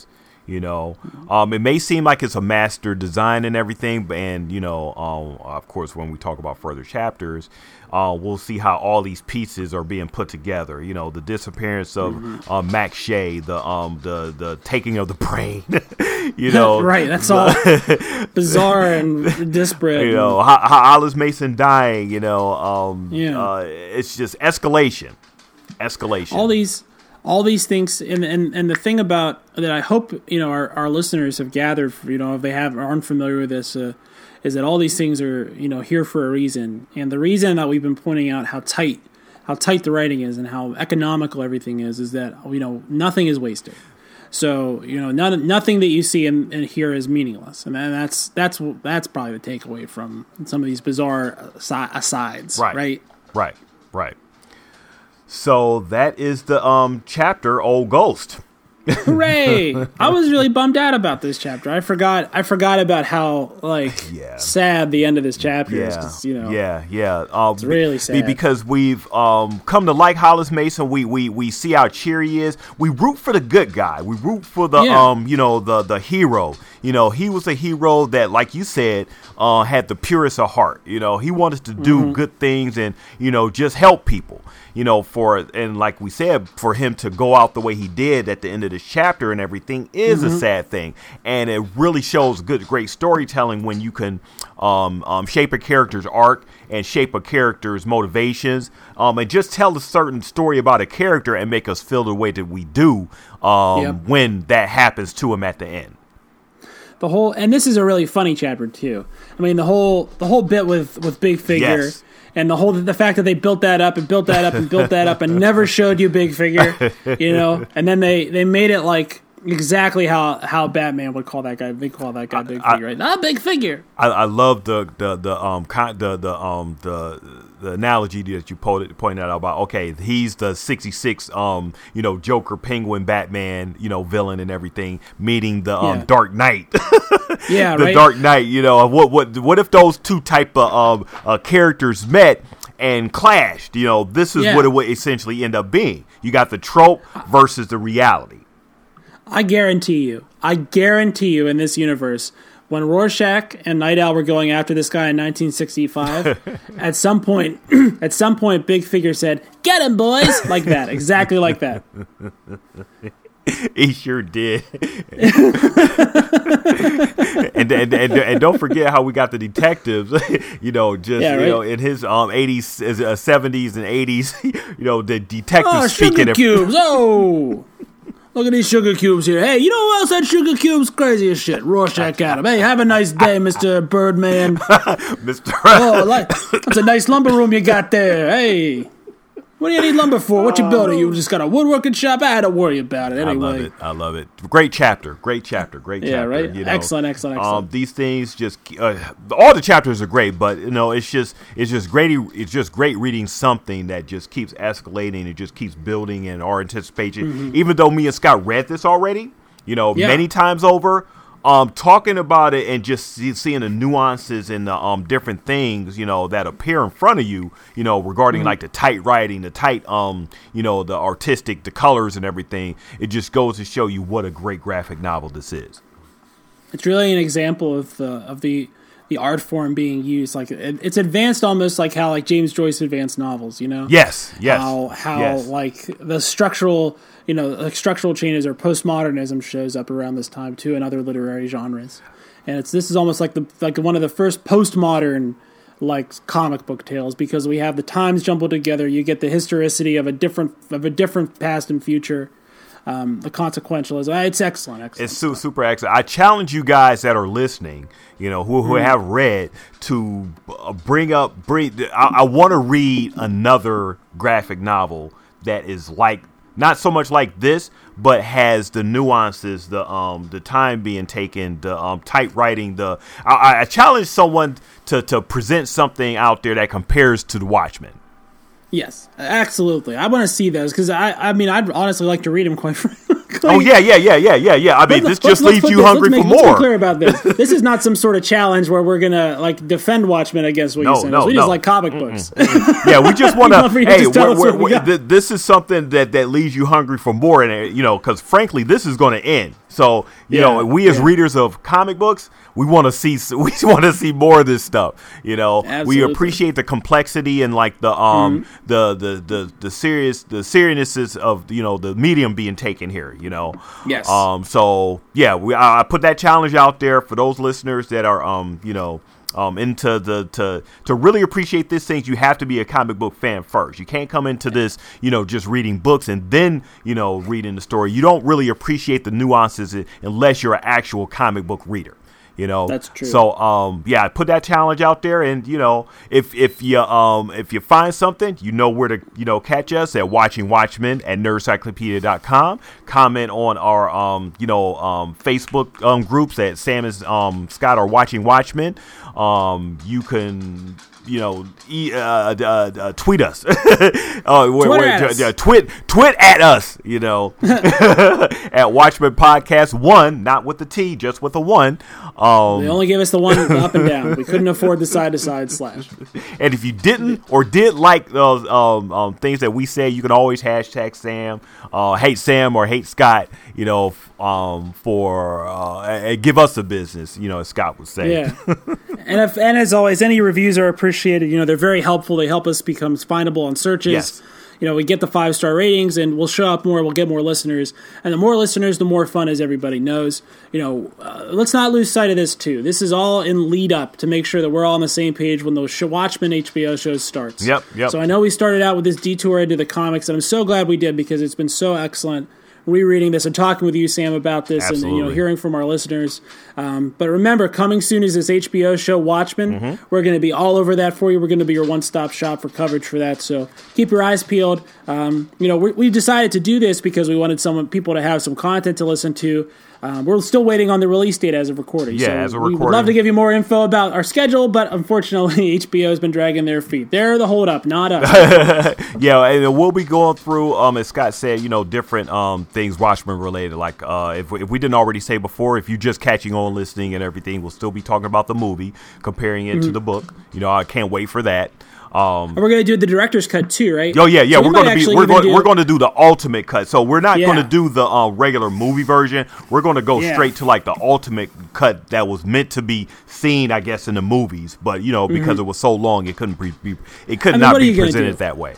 You know, um, it may seem like it's a master design and everything, but and you know, um, of course, when we talk about further chapters, uh, we'll see how all these pieces are being put together. You know, the disappearance of Mm-hmm. uh, Max Shea, the um, the the taking of the brain. you know, right. That's all bizarre and disparate. you know, how, how Hollis Mason dying. You know, um, Yeah. uh, it's just escalation, escalation. all these all these things and, and and the thing about that I hope you know our, our listeners have gathered you know if they have aren't familiar with this uh, is that all these things are you know here for a reason. And the reason that we've been pointing out how tight how tight the writing is and how economical everything is is that you know nothing is wasted. So you know none, nothing that you see in, in here is meaningless. And that's that's that's probably the takeaway from some of these bizarre asides Right. right? Right, right. So that is the um chapter Old Ghost. Hooray! I was really bummed out about this chapter. I forgot. I forgot about how like Yeah. sad the end of this chapter is. You know, yeah, yeah. Um, it's really sad. because we've um, come to like Hollis Mason. We we we see how cheery he is. We root for the good guy. We root for the Yeah. um, you know, the the hero. You know, he was a hero that, like you said, uh, had the purest of heart. You know, he wanted to do Mm-hmm. good things and you know just help people. You know, for and like we said, for him to go out the way he did at the end of this chapter and everything is Mm-hmm. a sad thing, and it really shows good, great storytelling when you can um, um, shape a character's arc and shape a character's motivations, um, and just tell a certain story about a character and make us feel the way that we do um, Yep. when that happens to him at the end. The whole and this is a really funny chapter too. I mean the whole the whole bit with with Big Figure. Yes. And the whole the fact that they built that up and built that up and built that up and never showed you Big Figure, you know, and then they they made it like exactly how how Batman would call that guy. They call that guy Big Figure, right? Ah, Big Figure. I, I love the the the um con- the the um the the analogy that you pointed pointed out about okay he's the 66 um you know Joker Penguin Batman you know villain and everything meeting the um Yeah. Dark Knight Yeah, the right. Dark Knight you know what what what if those two type of um uh, characters met and clashed you know this is Yeah. what it would essentially end up being you got the trope versus the reality I guarantee you, I guarantee you in this universe, when Rorschach and Nite Owl were going after this guy in 1965, at some point, at some point, Big Figure said, "Get him, boys!" like that, exactly like that. He sure did. and, and, and and don't forget how we got the detectives, you know, just Yeah, you know, in his um 80s, uh, 70s and 80s, you know, the detectives Oh, speaking. sugar cubes! Oh, look at these sugar cubes here. Hey, you know who else had sugar cubes? Crazy as shit. Rorschach 'em. Hey, have a nice day, Mister Birdman. Mr. Oh, like that's a nice lumber room you got there. Hey. What do you need lumber for? What you building? You just got a woodworking shop? I had to worry about it anyway. I love it. I love it. Great chapter. Great chapter. Great Yeah, chapter. right? You know, Excellent, excellent, Um, excellent. these things just uh, all the chapters are great, but you know, it's just it's just great. It's just great reading something that just keeps escalating. It just keeps building in our anticipation. Even though me and Scott read this already, you know, Mm-hmm. Yeah. many times over. Um, talking about it and just see, seeing the nuances and the um different things, you know, that appear in front of you, you know, regarding Mm-hmm. like the tight writing, the tight um, you know, the artistic, the colors and everything. It just goes to show you what a great graphic novel this is. It's really an example of the of the the art form being used. Like it, it's advanced almost like how like James Joyce advanced novels. You know. Yes. Yes. How how yes. like the structural you know like structural changes or postmodernism shows up around this time too in other literary genres, and it's this is almost like the like one of the first postmodern like comic book tales because we have the times jumbled together. You get the historicity of a different of a different past and future. Um, the consequentialism. It's excellent. excellent. It's su- super excellent. I challenge you guys that are listening, you know, who, who have read, to uh, bring up. Bring. I, I want to read another graphic novel that is like not so much like this, but has the nuances, the um, the time being taken, the um, typewriting. The I, I challenge someone to to present something out there that compares to the Watchmen. Yes, absolutely. I want to see those because I, I mean, I'd honestly like to read them quite frankly. Oh yeah, yeah, yeah, yeah, yeah, yeah. I mean, Let's- this just let's- let's leaves you this- hungry let's for make- Let's more. be clear about this. This is not some sort of challenge where we're gonna like defend Watchmen against what No, you said. no, we no. just like comic books. yeah, we just want to. Hey, we're, we're, we th- this is something that that leaves you hungry for more, and you know, because frankly, this is going to end. So you Yeah, know, we as yeah. readers of comic books, we want to see we want to see more of this stuff. You know, we appreciate the complexity and like the um Mm-hmm. the the the the serious the seriousness of you know the medium being taken here. You know, Yes. Um. So yeah, we I I put that challenge out there for those listeners that are um you know um, into the to to really appreciate this things you have to be a comic book fan first you can't come into this you know just reading books and then you know reading the story you don't really appreciate the nuances unless you're an actual comic book reader you know? That's true. so um yeah put that challenge out there and you know if if you um if you find something you know where to you know catch us at watching watchmen at nerdcyclopedia.com comment on our um you know um facebook um groups that sam and um scott are watching watchmen. Um you can you know, e- uh, uh, uh, tweet us. uh, we're, Twitter we're- at us. uh, twit, twit at us. You know, at Watchmen Podcast One, not with the T, just with a one. Um, They only gave us the one up and down. We couldn't afford the side to side slash. And if you didn't or did like those um, um, things that we say, you can always hashtag Sam, uh, hate Sam or hate Scott. You know, um, for uh, give us the business. You know, as Scott would say. Yeah. and if and as always, any reviews are appreciated. You know, they're very helpful. They help us become findable on searches. Yes. You know, we get the five star ratings and we'll show up more, we'll get more listeners. And the more listeners, the more fun, as everybody knows. You know, uh, let's not lose sight of this, too. This is all in lead up to make sure that we're all on the same page when show, Watchmen HBO show starts. Yep, yep. So I know we started out with this detour into the comics, and I'm so glad we did because it's been so excellent rereading this and talking with you, Sam, about this and you know hearing from our listeners. Um, but remember, coming soon is this HBO show, Watchmen. Mm-hmm. We're going to be all over that for you. We're going to be your one-stop shop for coverage for that. So keep your eyes peeled. Um, you know, we, we decided to do this because we wanted someone people to have some content to listen to. Um, we're still waiting on the release date as of recording. Yeah, so as of we would recording. love to give you more info about our schedule, but unfortunately, HBO has been dragging their feet. They're the holdup, not us. yeah, and we'll be going through, um, as Scott said, you know, different um things Watchmen related. Like, uh, if we, if we didn't already say before, if you're just catching on, listening, and everything, we'll still be talking about the movie, comparing it to Mm-hmm. the book. You know, I can't wait for that. Um, And we're going to do the director's cut too, right? Oh yeah, yeah, So we we're gonna be we're going do- we're going to do the ultimate cut. So we're not gonna do the uh, regular movie version. We're going to go Yeah. straight to like the ultimate cut that was meant to be seen, I guess, in the movies. But you know, because it was so long, it couldn't be, it could Mm-hmm. I mean, not be presented that way.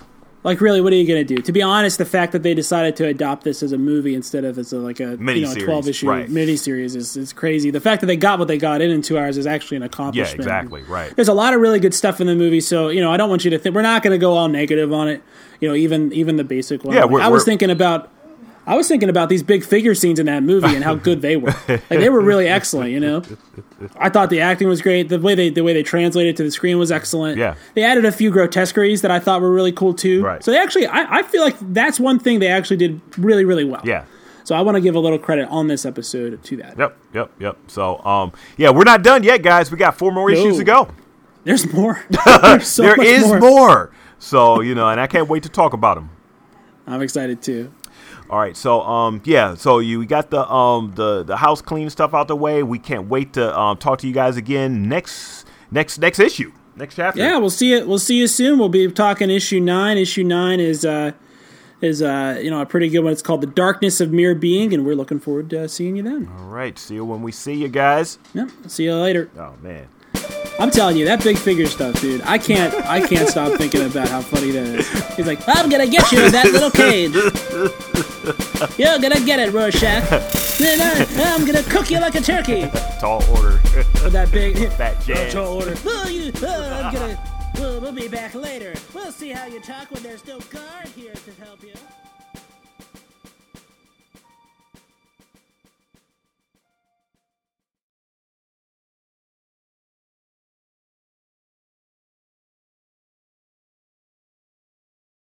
Like, really, what are you going to do? To be honest, the fact that they decided to adopt this as a movie instead of as a, like a you know twelve issue right. miniseries is, is crazy. The fact that they got what they got in in two hours is actually an accomplishment Yeah, exactly, right. There's a lot of really good stuff in the movie, so you know I don't want you to think we're not going to go all negative on it. You know, even even the basic one. Yeah, Like, I was thinking about. I was thinking about these big figure scenes in that movie and how good they were. Like they were really excellent, you know. I thought the acting was great. The way they the way they translated to the screen was excellent. Yeah. They added a few grotesqueries that I thought were really cool too. Right. So they actually I, I feel like that's one thing they actually did really, really well. Yeah. So I want to give a little credit on this episode to that. Yep, yep, yep. So, um, yeah, we're not done yet, guys. We got four more issues to go. There's more. There's so There much is more. more. So, you know, and I can't wait to talk about them. I'm excited too. All right, so um yeah, so you got the um the the house clean stuff out the way. We can't wait to um talk to you guys again next next next issue, next chapter. Yeah, we'll see it. We'll see you soon. We'll be talking issue nine. Issue nine is uh, is uh, you know a pretty good one. It's called The Darkness of Mere Being, and we're looking forward to uh, seeing you then. All right. See you when we see you guys. Yep. See you later. Oh man. I'm telling you, that big figure stuff, dude. I can't, I can't stop thinking about how funny that is. He's like, I'm gonna get you in that little cage. You're gonna get it, Rorschach. Then I, I'm gonna cook you like a turkey. Tall order. With that big Fat oh, jazz. tall order. Oh, you, oh, I'm gonna. We'll, we'll be back later. We'll see how you talk when there's no guard here to help you.